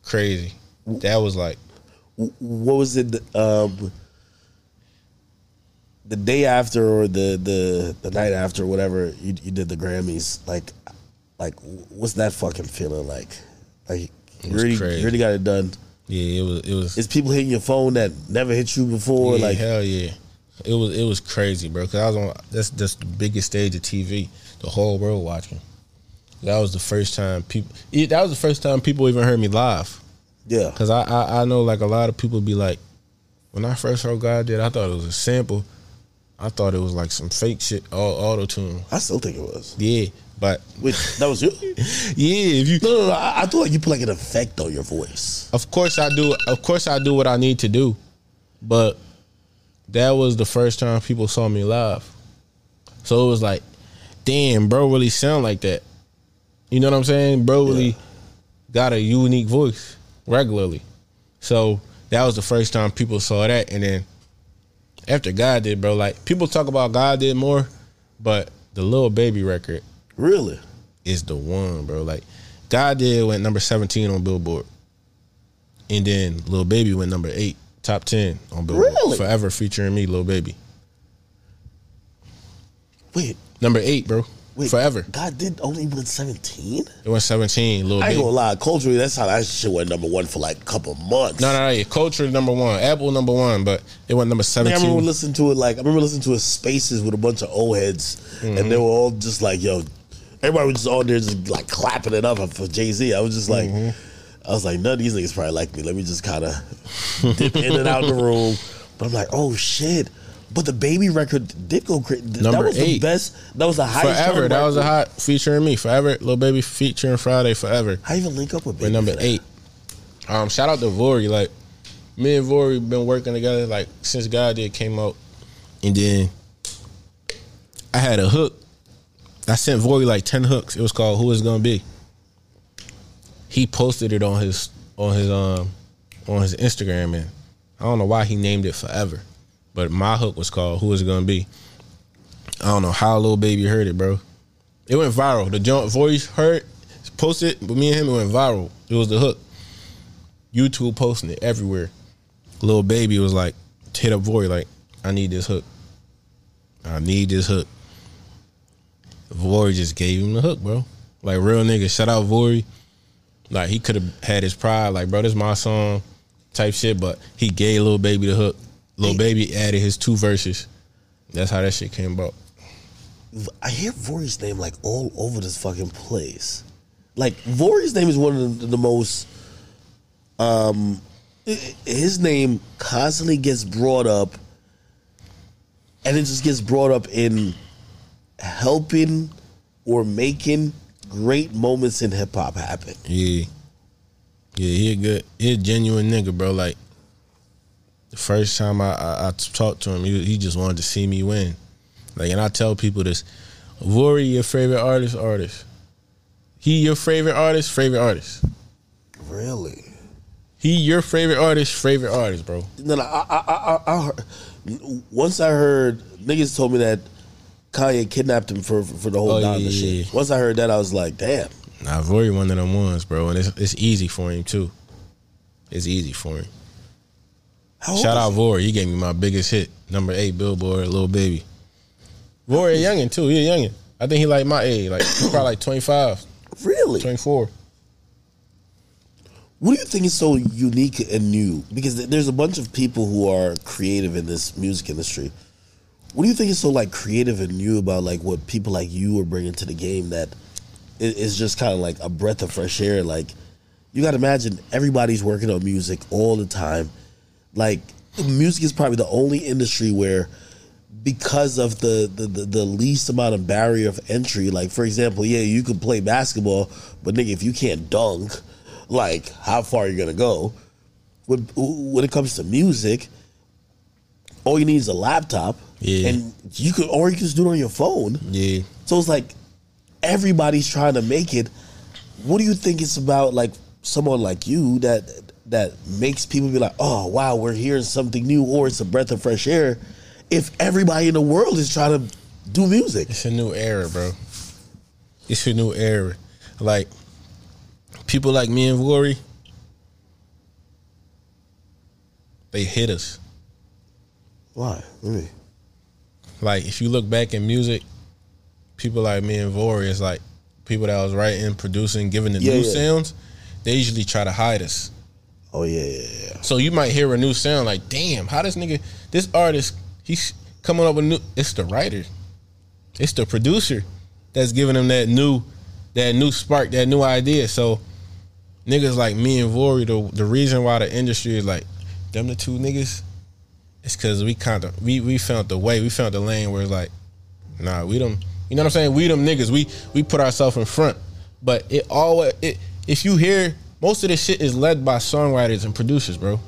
crazy. That was like what was it um the day after or the the the night after whatever you, you did the grammys like like what's that fucking feeling like like you really, crazy. you really got it done yeah, it was it was is people hitting your phone that never hit you before yeah, like hell yeah. It was it was crazy, bro. Cause I was on that's that's the biggest stage of TV, the whole world watching. That was the first time people. That was the first time people even heard me live. yeah Cause I, I I know like a lot of people be like, when I first heard God did, I thought it was a sample. I thought it was like some fake shit, all auto tune. i still think it was Yeah, but wait that was you yeah, if you, no no no I, I thought like you put like an effect on your voice of course I do, of course I do what I need to do, but that was the first time people saw me live. So it was like, damn, bro, really sound like that. You know what I'm saying? Bro, really Yeah. got a unique voice regularly. So that was the first time people saw that, and then after God did, bro, like people talk about God did more, but the little baby record really is the one, bro. Like God did went number 17 on Billboard. And then Lil Baby went number eight, top ten on Billboard. Really? Forever featuring me, Lil Baby. wait Number eight, bro. wait Forever. god did only win 17 It went 17, Lil i ain't gonna lie culturally that's how that shit went number one for like a couple months No, no, no. Yeah. Culture number one. Apple number one, but it went number seventeen. I remember listening to it like I remember listening to it spaces with a bunch of old heads, Mm-hmm. and they were all just like, "Yo," everybody was just on there just like clapping it up for Jay Z. I was just like, Mm-hmm. I was like, none of these niggas probably like me. Let me just kind of dip in and out the room. But I'm like, oh shit. But the baby record did go crazy. That was the best. That was the highest. Forever. That was a hot featuring me. Forever. Little Baby featuring Fridayy. Forever. How you even link up with We're number eight. Um, shout out to Vory. Like me and Vory been working together like since God did came out, and then I had a hook. I sent Vory like ten hooks. It was called "Who Is Gonna Be." He posted it on his on his um on his Instagram, and I don't know why he named it Forever, but my hook was called "Who Is It Gonna Be." I don't know how little baby heard it, bro. It went viral. The joint voice heard, posted, but me and him it went viral. It was the hook. YouTube posting it everywhere. Little baby was like, hit up Vory, like, I need this hook. I need this hook. Vory just gave him the hook, bro. Like real nigga. Shout out Vory. Like he could have had his pride, like, bro, this my song type shit, but he gave little baby the hook. Little baby added his two verses. That's how that shit came about. I hear Vory's name like all over this fucking place. Like Vory's name is one of the, the most. Um, his name constantly gets brought up, and it just gets brought up in helping or making great moments in hip hop happen. Yeah. Yeah, he a good, he a genuine nigga, bro. Like the first time I, I, I talked to him, he, he just wanted to see me win. Like, and I tell people this: Vory, your favorite artist, artist. He your favorite artist, favorite artist. Really? He your favorite artist, favorite artist, bro. No, no I, I, I, I heard, once I heard niggas told me that Kanye kidnapped him for for the whole Oh, Donda yeah, shit. yeah. Once I heard that, I was like, damn. Nah, Vory one of them ones, bro, and it's it's easy for him too. It's easy for him. Shout out Vory, he gave me my biggest hit, number eight Billboard, little baby. Vory a youngin too, he a youngin. I think he like my age, like he's probably like 25. Really? 24. What do you think is so unique and new? Because th- there's a bunch of people who are creative in this music industry. What do you think is so like creative and new about like what people like you are bringing to the game that i- is just kind of like a breath of fresh air? Like you got to imagine everybody's working on music all the time. Like music is probably the only industry where because of the, the, the, the least amount of barrier of entry. Like for example, yeah, you can play basketball, but nigga, if you can't dunk, like how far are you gonna go? When when it comes to music, all you need is a laptop, Yeah. and you could or you can just do it on your phone. Yeah. So it's like everybody's trying to make it. What do you think it's about, like someone like you that that makes people be like, "Oh, wow, we're hearing something new," or it's a breath of fresh air? If everybody in the world is trying to do music, It's a new era, bro. It's a new era. Like people like me and Vory, they hit us. why? Me. Like if you look back in music, people like me and Vory is like people that was writing, producing, giving the Yeah, new yeah. sounds. They usually try to hide us. Oh yeah, yeah, yeah. So you might hear a new sound like, damn, how this nigga, this artist, he's coming up with new. It's the writer, it's the producer that's giving him that new, that new spark, that new idea. So niggas like me and Vory, the the reason why the industry is like them the two niggas, it's because we kind of we we found the way, we found the lane where it's like, nah, we them, you know what I'm saying? We them niggas, we we put ourselves in front, but it always it if you hear most of this shit is led by songwriters and producers, bro.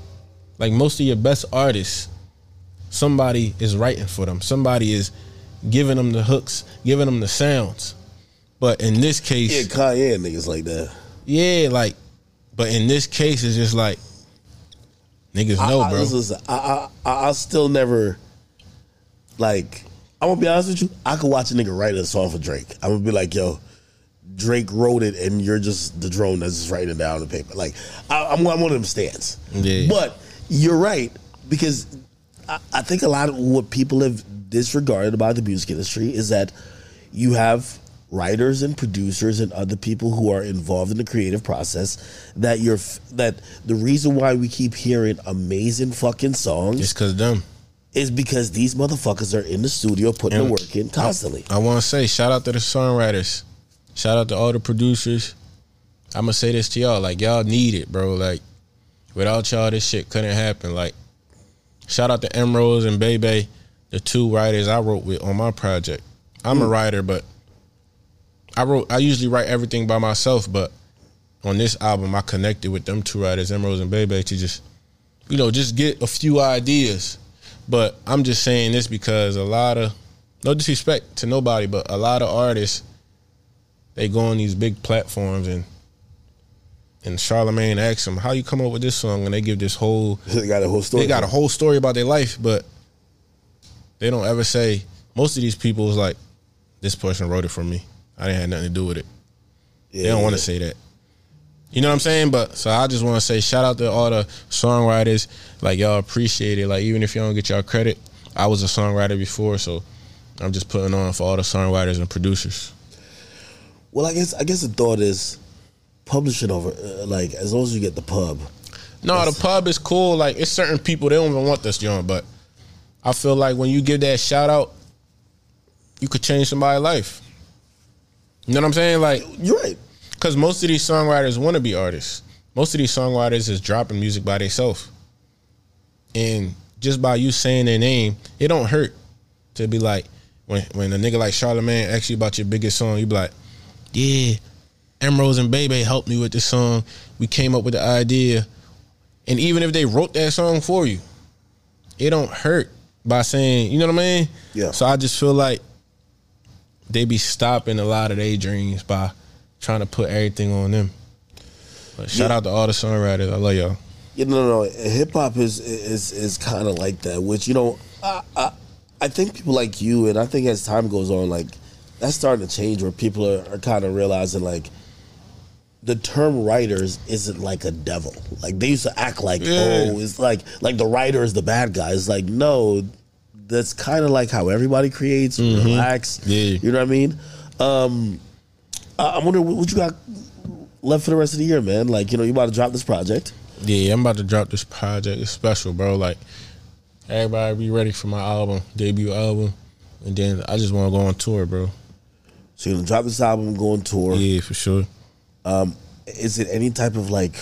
Like most of your best artists, somebody is writing for them. Somebody is giving them the hooks, giving them the sounds. But in this case, Yeah, Kanye niggas like that. yeah, like, but in this case, it's just like niggas know, I, I, bro. listen, I, I, I, I'll still never like. I'm gonna be honest with you. I could watch a nigga write a song for Drake. I'm gonna be like, yo, Drake wrote it, and you're just the drone that's just writing it down on the paper. Like, I, I'm, I'm one of them stands. Yeah. But you're right because I, I think a lot of what people have disregarded about the music industry is that you have writers and producers and other people who are involved in the creative process that you're that the reason why we keep hearing amazing fucking songs It's cause them. is because these motherfuckers are in the studio putting the work in constantly. I want to say shout out to the songwriters, shout out to all the producers. I'm gonna say this to y'all, like y'all need it, bro. Like without y'all, this shit couldn't happen. Like shout out to Emeralds and Bebe, the two writers I wrote with on my project. I'm a mm. writer, but I wrote. I usually write everything by myself, but on this album, I connected with them two writers, Emeralds and Bebe, to just you know just get a few ideas. But I'm just saying this because a lot of no disrespect to nobody, but a lot of artists they go on these big platforms and and Charlemagne asks them, "How you come up with this song?" And they give this whole they got a whole story. they got a whole story about their life, but they don't ever say. Most of these people is like, "This person wrote it for me. I didn't have nothing to do with it." Yeah, They don't want to say that. You know what I'm saying? But so I just want to say shout out to all the songwriters. Like y'all appreciate it. Like even if y'all don't get y'all credit, I was a songwriter before, so I'm just putting on for all the songwriters and producers. Well, I guess I guess the thought is publish it over uh, like as long as you get the pub. No, the pub is cool. Like it's certain people they don't even want this joint, but I feel like when you give that shout out, you could change somebody's life. You know what I'm saying? Like You're right. Because most of these songwriters want to be artists. Most of these songwriters is dropping music by themselves. And just by you saying their name, it don't hurt to be like, when when a nigga like Charlemagne asks you about your biggest song, you be like, yeah, Emeralds and Bebe helped me with this song. We came up with the idea, and even if they wrote that song for you, it don't hurt by saying, you know what I mean? Yeah. So I just feel like they be stopping a lot of their dreams by trying to put everything on them. But shout Yeah. out to all the songwriters. I love y'all. You know, no, no. Hip hop is is is kind of like that. Which you know, I, I I think people like you, and I think as time goes on, like that's starting to change. Where people are, are kind of realizing like the term writers isn't like a devil. Like they used to act like, Yeah. oh, it's like like the writer is the bad guy. It's like no, that's kind of like how everybody creates. Relax. Yeah. you know what I mean. Um, I- I'm wondering what what you got left for the rest of the year, man. Like you know, you about to drop this project. Yeah, I'm about to drop this project. It's special, bro. Like everybody be ready for my album, debut album, and then I just want to go on tour, bro. So you're gonna drop this album, go on tour. Yeah, for sure. Um, is it any type of like,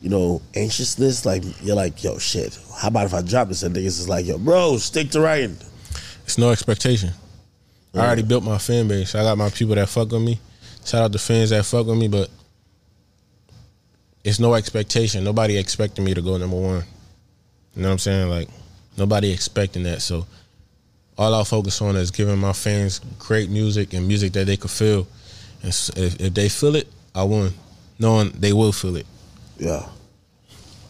you know, anxiousness? Like you're like, yo, shit. How about if I drop this and niggas is like, yo, bro, stick to writing. It's no expectation. I already built my fan base. I got my people that fuck with me. Shout out to fans that fuck with me, but it's no expectation. Nobody expecting me to go number one. You know what I'm saying? Like nobody expecting that. So all I focus on is giving my fans great music and music that they could feel. And if, if they feel it, I won. Knowing they will feel it. Yeah,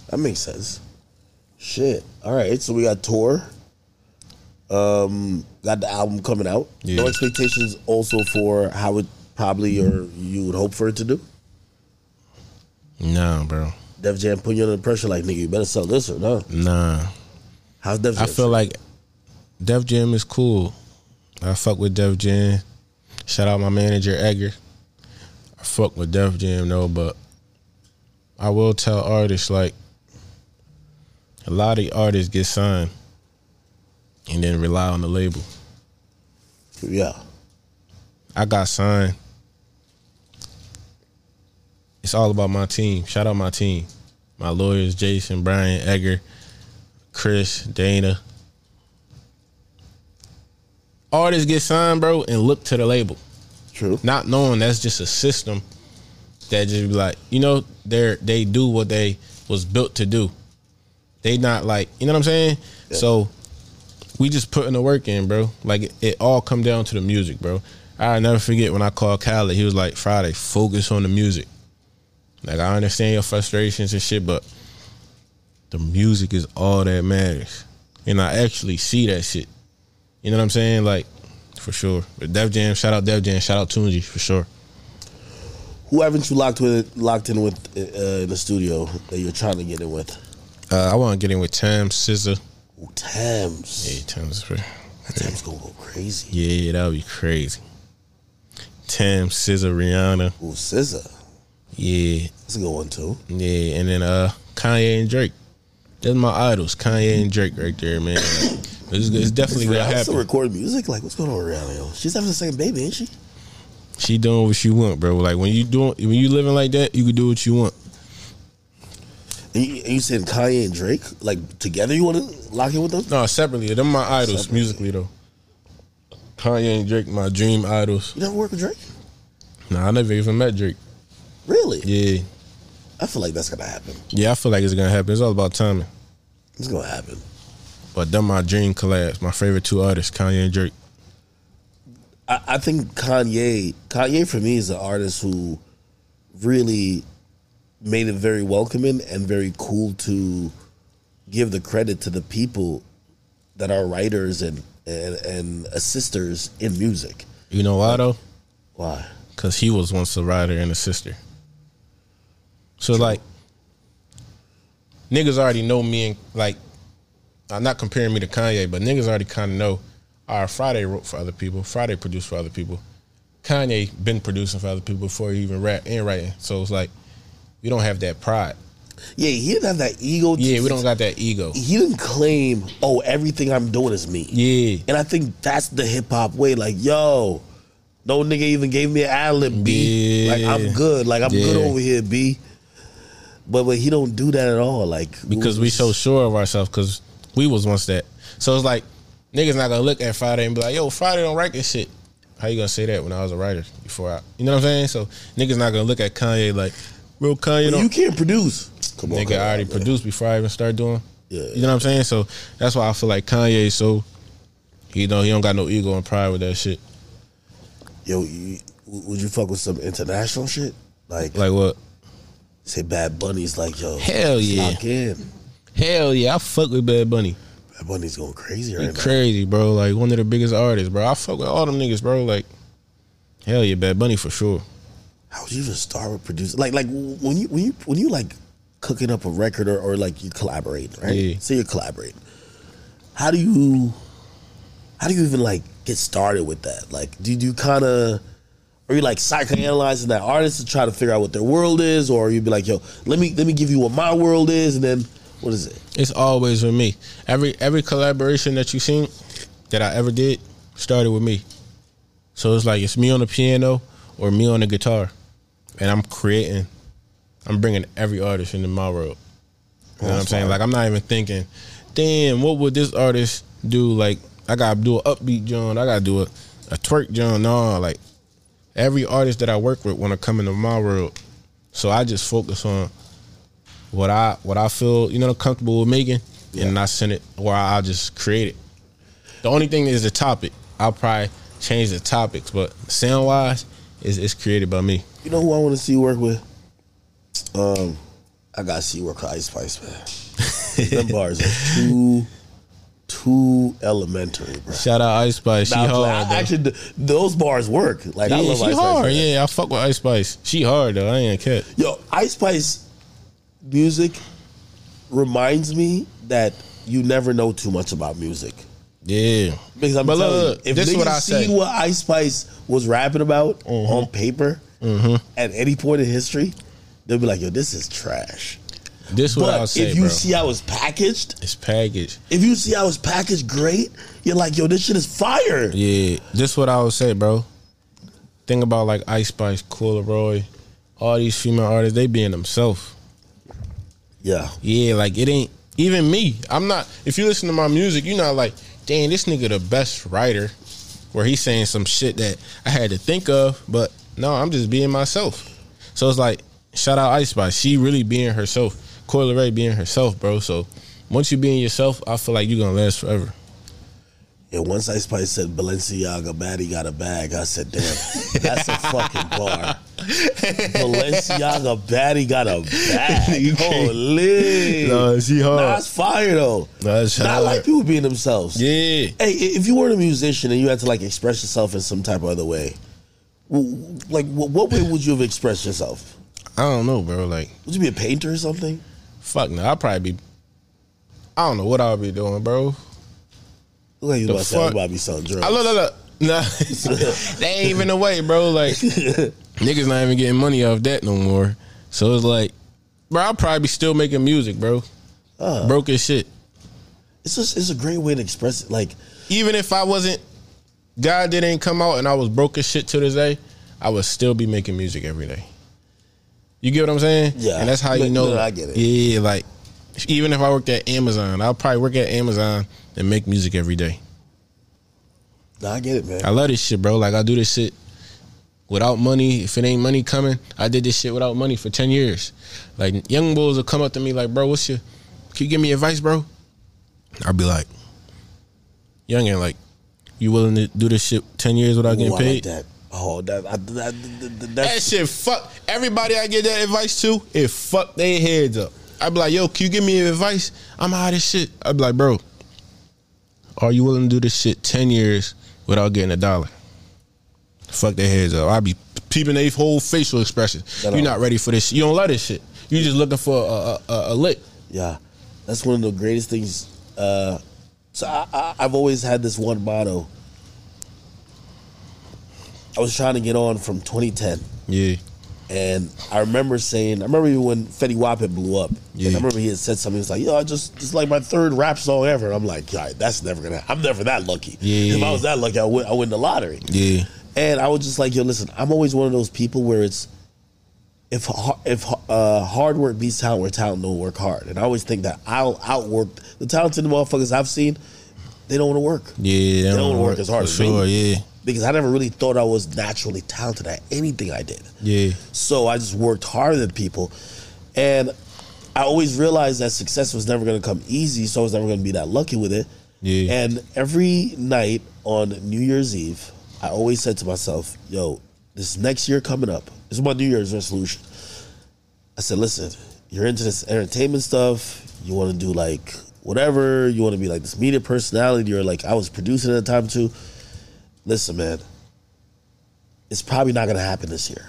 that makes sense. Shit. All right. So we got tour. Um, got the album coming out. Yeah. No expectations also for how it probably or you would hope for it to do. Nah, bro. Def Jam putting you under pressure, like nigga, you better sell this or no. Nah. How's Def Jam? I feel like Def Jam is cool. I fuck with Def Jam. Shout out my manager Edgar. I fuck with Def Jam though, but I will tell artists like a lot of artists get signed and then rely on the label. yeah. I got signed. It's all about my team. Shout out my team. My lawyers, Jason, Brian, Edgar, Chris, Dana. Artists get signed, bro, and look to the label. True. Not knowing that's just a system that just be like, you know, they're they do what they was built to do. They not like, you know what I'm saying? So we just putting the work in, bro. Like it, it all come down to the music, bro. I never forget when I called Khaled. He was like, "Fridayy, focus on the music." Like I understand your frustrations and shit, but the music is all that matters, and I actually see that shit. You know what I'm saying? Like for sure. But Def Jam, shout out Def Jam, shout out Tunji for sure. Who haven't you locked with locked in with uh, in the studio that you're trying to get in with? Uh, I want to get in with Tems, SZA. Ooh, Tems. Yeah, Tam's pretty. Tems gonna go crazy. Yeah, that would be crazy. Tems, SZA, Rihanna. Ooh, SZA. Yeah, That's a good one too. Yeah, and then uh Kanye and Drake. That's my idols, Kanye and Drake right there, man. It's, it's definitely Rihanna still happen. record music. Like, what's going on Rihanna? yo? She's having a second baby, ain't she? She doing what she want, bro. Like when you doing when you living like that, you can do what you want. And you, and you said Kanye and Drake like together? You want to lock in with them? No, separately. Them my idols Separately. musically though. Kanye and Drake, my dream idols. You never work with Drake? Nah, I never even met Drake. Really? Yeah, I feel like that's gonna happen. yeah. I feel like it's gonna happen. It's all about timing. It's gonna happen. But them my dream collabs. My favorite two artists, Kanye and Drake. I, I think Kanye, Kanye for me is an artist who really made it very welcoming and very cool to give the credit to the people that are writers and and, and assisters in music. You know why though? Why? Cause he was once a writer and a sister. So like niggas already know me and like I'm not comparing me to Kanye, but niggas already kinda know our Fridayy wrote for other people, Fridayy produced for other people. Kanye been producing for other people before he even rap and writing. So it's like we don't have that pride. Yeah, he didn't have that ego. Yeah, we don't got that ego. He didn't claim, "Oh, everything I'm doing is me." Yeah. And I think that's the hip hop way. Like, yo, no nigga even gave me an ad lib, B. Yeah. Like, I'm good. Like, I'm good over here, B. But but he don't do that at all. Like because we so sure of ourselves because we was once that. So it's like Niggas not gonna look at Fridayy and be like, "Yo, Fridayy don't write this shit." How you gonna say that when I was a writer before I? You know what I'm saying? So niggas not gonna look at Kanye like, "Real Kanye don't." you can't produce. Come on, nigga on, already produced before I even start doing. Yeah. You know what I'm saying? So that's why I feel like Kanye so you know he don't got no ego and pride with that shit. Yo, you, would you fuck with some international shit? Like, Like what? say Bad Bunny's like, yo, Hell yeah. lock in. Hell yeah, I fuck with Bad Bunny. Bad Bunny's going crazy He right now. crazy, bro. Like one of the biggest artists, bro. I fuck with all them niggas, bro. Like hell yeah, Bad Bunny for sure. How would you even start with producing? Like, like when you when you when you like cooking up a record or, or like you collaborate, right? Yeah. Say you collaborate. How do you how do you even like get started with that? Like, do you kind of are you like psychoanalyzing that artist to try to figure out what their world is, or you'd be like, yo, let me let me give you what my world is, and then what is it? It's always with me. Every every collaboration that you seen that I ever did started with me. So it's like it's me on the piano or me on the guitar, and I'm creating. I'm bringing every artist into my world. You know what I'm saying? Like I'm not even thinking, damn, what would this artist do? Like I gotta do an upbeat joint. I gotta do a, a twerk joint. No, like every artist that I work with want to come into my world. So I just focus on what I what I feel you know comfortable with making, and I send it or I'll just create it. The only thing is the topic. I'll probably change the topics, but sound wise, is it's created by me. You know who I want to see work with? Um, I gotta see work with Ice Spice, man. Them bars are too, too elementary, bro. Shout out Ice Spice. She Nah, hard. I- actually, th- those bars work. Like I love she Ice hard. Spice. man. Yeah, I fuck with Ice Spice. She hard though. I ain't a cat. Yo, Ice Spice music reminds me that you never know too much about music. Yeah, Because I'm But telling look, you, if this is niggas what I see say. Mm-hmm. what Ice Spice was rapping about on paper at any point in history, they'll be like, "Yo, this is trash." this what I'll But say, if you bro. see how it's packaged, it's packaged. if you see how it's packaged great, you're like, "Yo, this shit is fire." Yeah, this what I would say, bro. Think about like Ice Spice, Coi Leray, all these female artists. They being themselves. Yeah, Yeah, like it ain't even me. I'm not. If you listen to my music, you're not like, dang, this nigga the best writer. Where he's saying some shit that I had to think of, but no, I'm just being myself. So it's like, shout out Ice Spice. She really being herself. Coi Leray being herself, bro. So once you being yourself, I feel like you're gonna last forever. Yeah, once Ice Spice said Balenciaga baddie got a bag, I said, damn, that's a fucking bar. Balenciaga baddie got a bag. Holy. No, she hard. Nah, it's fire though. It's Not hard. like people being themselves. Yeah. Hey, if you weren't a musician and you had to like express yourself in some type of other way, like what way would you have expressed yourself? I don't know, bro. Like, Would you be a painter or something? fuck no. I'll probably be. I don't know what I'll be doing, bro. Look like you about to say I'm fuck? about to be selling drugs. I look, look, look. Nah, they ain't even the way, bro. Like, niggas not even getting money off that no more. So it's like, bro, I'll probably be still making music, bro. Uh. Broke as shit. It's just it's a great way to express it. Like Even if I wasn't, God didn't come out and I was broke as shit to this day, I would still be making music every day. You get what I'm saying? Yeah. And that's how you know. no, I get it. Yeah, like, even if I worked at Amazon, I'll probably work at Amazon and make music every day. nah, I get it, man. I love this shit, bro. Like I do this shit without money. If it ain't money coming, I did this shit without money for ten years. Like young bulls will come up to me like, bro, what's your? Can you give me advice, bro? I'll be like, youngin, like, you willing to do this shit ten years without getting Ooh, I like paid? that. Oh, that, I, that, that, that That shit fuck everybody I get that advice to, it fuck their heads up. I'd be like, yo, can you give me advice? I'm out of this shit. I'd be like, bro, are you willing to do this shit 10 years without getting a dollar? Fuck their heads up. I'd be peeping their whole facial expression. You're not ready for this shit. You don't love this shit. You're just looking for a, a, a, a lick. yeah, that's one of the greatest things. Uh, so I, I, I've always had this one motto. I was trying to get on from 2010. Yeah. And I remember saying, I remember even when Fetty Wap had blew up. Yeah. And I remember he had said something. He was like, "Yo, I just it's like my third rap song ever." And I'm like, "Yeah, that's never gonna. I'm never that lucky. Yeah. If I was that lucky, I win. I win the lottery." Yeah. And I was just like, "Yo, listen, I'm always one of those people where it's if if uh, hard work beats talent, where talent don't work hard. And I always think that I'll outwork the talented motherfuckers I've seen. they don't want to work Yeah, they don't wanna work as hard for as me. sure. Yeah, because I never really thought I was naturally talented at anything I did. yeah, So I just worked harder than people. And I always realized that success was never going to come easy, so I was never going to be that lucky with it. Yeah. And every night on New Year's Eve, I always said to myself, yo, this next year coming up, this is my New Year's resolution. I said, listen, you're into this entertainment stuff, you want to do like whatever, you want to be like this media personality, or like I was producing at the time too. Listen, man, it's probably not going to happen this year.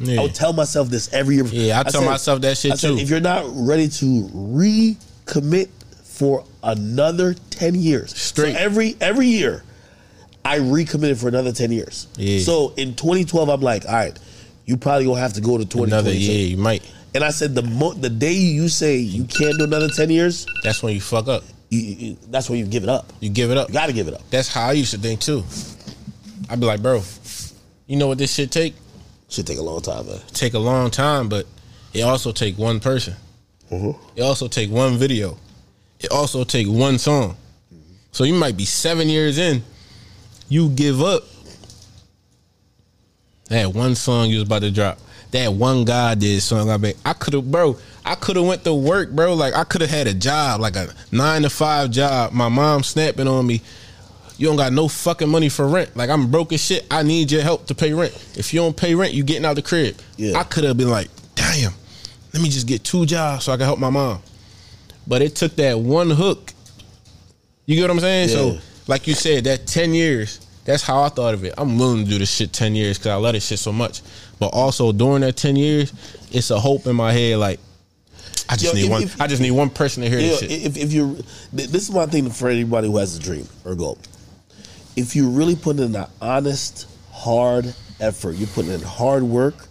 yeah. I would tell myself this every year. Yeah, I tell myself that shit I said, too. If you're not ready to recommit for another ten years, Straight. So every every year, I recommitted for another ten years. Yeah. So in 2012, I'm like, all right, you probably gonna have to go to 2022. Another year, you might. And I said the mo- the day you say you can't do another ten years, That's when you fuck up. you, you, that's when you give it up. You give it up. You got to give it up. That's how I used to think too. I'd be like, bro, you know what this shit take? Should take a long time, man. Take a long time, but it also take one person. Mhm. It also take one video. It also take one song. So you might be seven years in, you give up. That one song you was about to drop. That one God Did song. I mean, I could have, bro. I could have went to work, bro. Like I could have had a job, like a nine to five job. My mom snapping on me. You don't got no fucking money for rent. Like I'm broke as shit. I need your help to pay rent. If you don't pay rent, you getting out the crib. Yeah. I could have been like, damn, let me just get two jobs so I can help my mom. But it took that one hook. You get what I'm saying? Yeah. So, like you said, that 10 years, that's how I thought of it. I'm willing to do this shit 10 years because I love this shit so much. But also during that 10 years, it's a hope in my head like, I just Yo, need if- one. if- I just need one person to hear this shit. if, if you, this is my thing for anybody who has a dream or goal. If you're really put in an honest, hard effort, you're putting in hard work.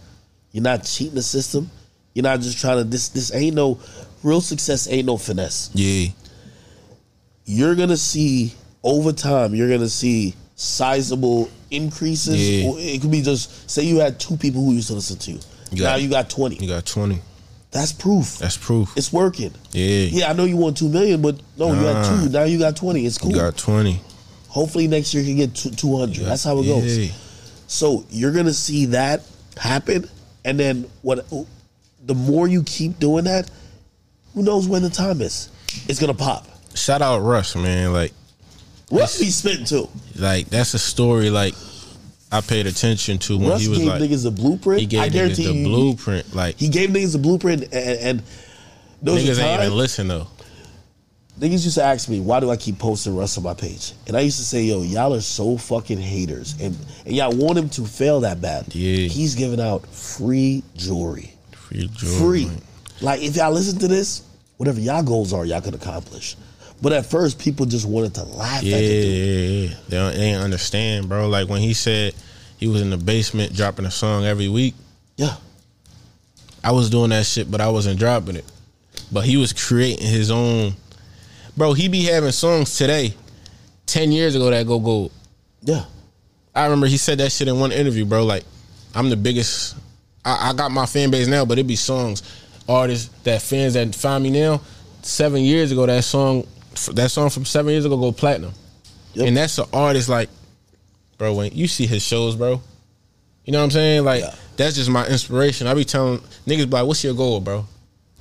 You're not cheating the system. You're not just trying to. This this ain't no real success. Ain't no finesse. yeah, You're gonna see over time. You're gonna see sizable increases. Yeah. It could be just say you had two people who used to listen to you. You now got- you got twenty. you got 20. That's proof. That's proof. it's working. yeah, Yeah, I know you want two million, but no, you had Nah. two. Now you got twenty. It's cool. you got 20. Hopefully next year you can get two- 200. That's how it goes. So you're gonna see that happen, and then what? The more you keep doing that, who knows when the time is? It's gonna pop. Shout out Russ, man. Like, Russ be spitting too. like that's a story like I paid attention to when Russ he was gave like niggas the blueprint. he gave I niggas guarantee the you, blueprint. Like He gave niggas the blueprint, and, and was niggas ain't even listen though. Niggas used to ask me, why do I keep posting Russ on my page? And I used to say, yo, y'all are so fucking haters. And, and y'all want him to fail that bad. Yeah. He's giving out free jewelry. Free, jewelry. Free. Like, if y'all listen to this, whatever y'all goals are, y'all could accomplish. But at first, people just wanted to laugh Yeah, at the dude. yeah, yeah. They don't, they ain't understand, bro. Like when he said he was in the basement dropping a song every week. Yeah. I was doing that shit, but I wasn't dropping it. But he was creating his own. Bro, he be having songs today, ten years ago that go gold. Yeah. I remember he said that shit in one interview, bro. Like, I'm the biggest. I, I got my fan base now, but it be songs, artists that fans that find me now. Seven years ago, that song, that song from seven years ago, go platinum, Yep. and that's an artist like, bro. When you see his shows, bro, you know what I'm saying? Like, Yeah. that's just my inspiration. I be telling niggas, like, what's your goal, bro?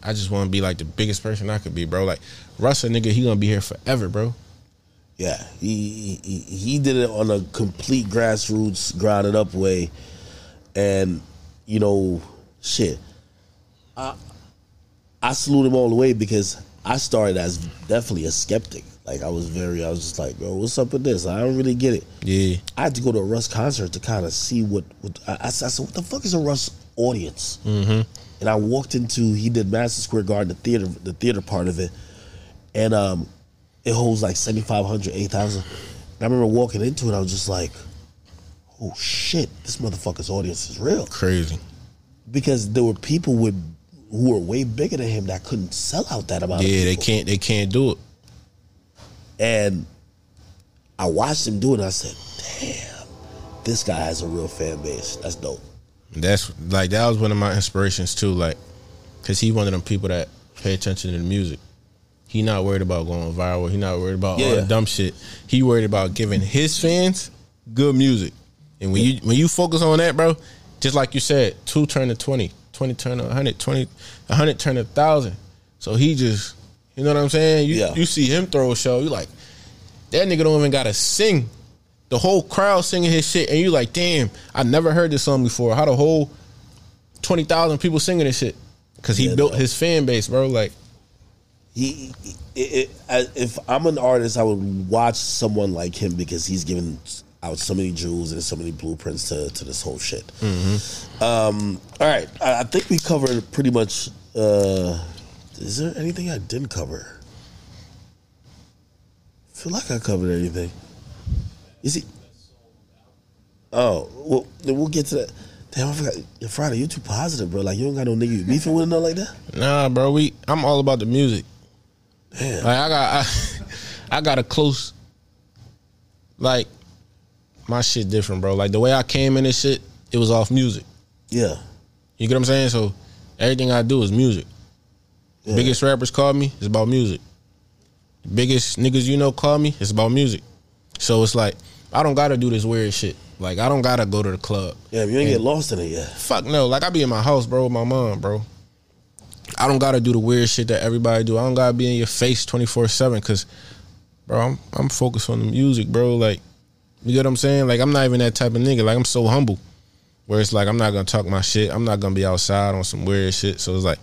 I just want to be like the biggest person I could be, bro. Like, Russ, a nigga, he gonna be here forever, bro. Yeah, he, he he did it on a complete grassroots, grounded up way, and you know, shit. I I salute him all the way because I started as definitely a skeptic. Like I was very, I was just like, bro, what's up with this? I don't really get it. Yeah, I had to go to a Russ concert to kind of see what. what I, I said, what the fuck is a Russ audience? Mm-hmm. And I walked into he did Madison Square Garden, the theater, the theater part of it, and um, it holds like 7,500, 8,000. I remember walking into it, I was just like, oh shit, this motherfucker's audience is real. crazy. Because there were people with who were way bigger than him that couldn't sell out that amount. Yeah, of they can't, they can't do it. And I watched him do it, and I said, damn, this guy has a real fan base. That's dope. That's like that was one of my inspirations too. Like, cause he one of them people that pay attention to the music. He not worried about going viral. He not worried about all Yeah. the dumb shit. He worried about giving his fans good music. And when you when you focus on that, bro, just like you said, two turn to 20, 20 turn to 100, 20, 100 turn to 1,000. So he just, you know what I'm saying? You, Yeah. you see him throw a show, you like, that nigga don't even gotta sing. The whole crowd singing his shit, and you like, damn, I never heard this song before. How the whole twenty thousand people singing this shit? Because he Yeah, built no. his fan base, bro. Like, he, he it, if I'm an artist, I would watch someone like him because he's given out so many jewels and so many blueprints to, to this whole shit. Um, all right, I, I think we covered pretty much. Uh, is there anything I didn't cover? I feel like I covered everything. Is he? Oh, well, we'll get to that. Damn, I forgot. Fridayy, you're too positive, bro. Like you don't got no nigga you beefing with nothing like that. nah, bro. We, I'm all about the music. Damn. Like, I got, I, I got a close. Like, my shit different, bro. Like the way I came in this shit, it was off music. Yeah. You get what I'm saying? So everything I do is music. Yeah. Biggest rappers call me, it's about music. Biggest niggas you know call me, it's about music. So it's like I don't gotta do this weird shit. Like I don't gotta go to the club. Yeah, you ain't get lost in it yet. Fuck no. Like I be in my house, bro, with my mom, bro. I don't gotta do the weird shit that everybody do. I don't gotta be in your face twenty four seven because, bro, I'm I'm focused on the music, bro. Like, you get what I'm saying? Like I'm not even that type of nigga. Like I'm so humble, where it's like I'm not gonna talk my shit. I'm not gonna be outside on some weird shit. So it's like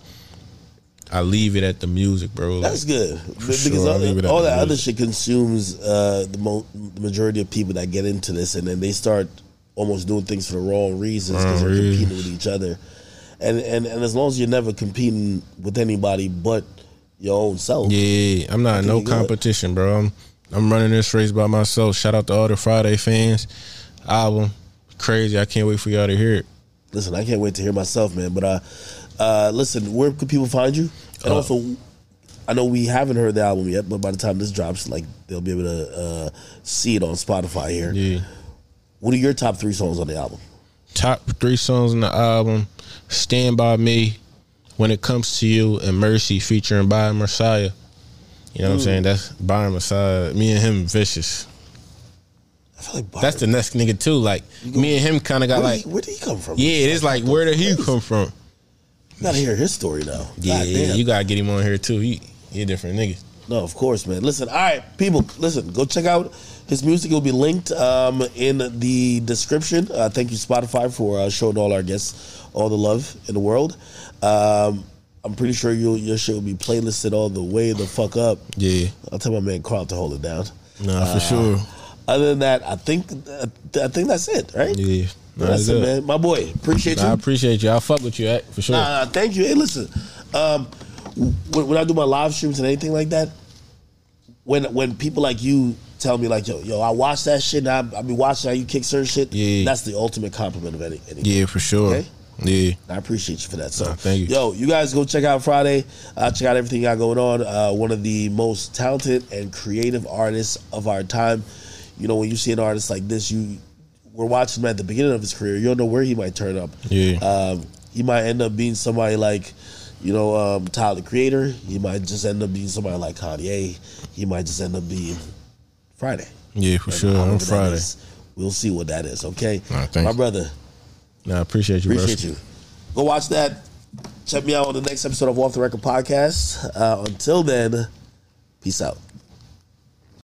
I leave it at the music, bro. Like, That's good because sure, all, leave it at all that other shit consumes uh, the, mo- the majority of people that get into this, and then they start almost doing things for the wrong reasons because they're competing with each other. And, and and as long as you're never competing with anybody but your own self, Yeah, I'm not no competition, bro. I'm I'm running this race by myself. Shout out to all the Fridayy fans. Album crazy. I can't wait for y'all to hear it. listen, I can't wait to hear myself, man. But uh, uh, listen, where could people find you? And Uh, also, I know we haven't heard the album yet, but by the time this drops, like they'll be able to uh, see it on Spotify here. Yeah. What are your top three songs on the album? Top three songs on the album: "Stand by Me," "When It Comes to You," and "Mercy" featuring Byron Messia. You know what I'm hmm. saying? That's Byron Messia. Me and him vicious. I feel like That's the next nigga too. Like me and him kind of got where, like he, where did he come from? yeah. It is like where did he come from? Gotta hear his story now. Yeah, yeah, you gotta get him on here too. He he a different nigga. No, of course, man. Listen, all right, people, listen, go check out his music. It'll be linked um, in the description. Uh, thank you, Spotify, for uh, showing all our guests all the love in the world. Um, I'm pretty sure your shit will be playlisted all the way the fuck up. Yeah, I'll tell my man Carl to hold it down. nah, Uh, for sure. Other than that, I think uh, I think that's it, right? Yeah, nah, that's it, man. My boy, appreciate Nah, I appreciate you. I'll fuck with you at, for sure. Nah, nah, thank you. Hey, listen, um, when, when I do my live streams and anything like that, when when people like you tell me like, yo, yo, I watch that shit, and I, I be watching how you kick certain shit. Yeah. that's the ultimate compliment of any. any yeah, for sure. Okay. Yeah. I appreciate you for that. So, Nah, thank you. Yo, you guys go check out Fridayy. Uh, check out everything you got going on. Uh, one of the most talented and creative artists of our time. You know, when you see an artist like this, you we're watching him at the beginning of his career. You don't know where he might turn up. Yeah. Um, he might end up being somebody like, you know, um, Tyler the Creator. He might just end up being somebody like Kanye. He might just end up being Fridayy. Yeah, for sure. On Friday. is, We'll see what that is. Okay, my brother. Nah, I appreciate you, bro. Appreciate you. Go watch that. Check me out on the next episode of Off the Record Podcast. Uh, until then, peace out.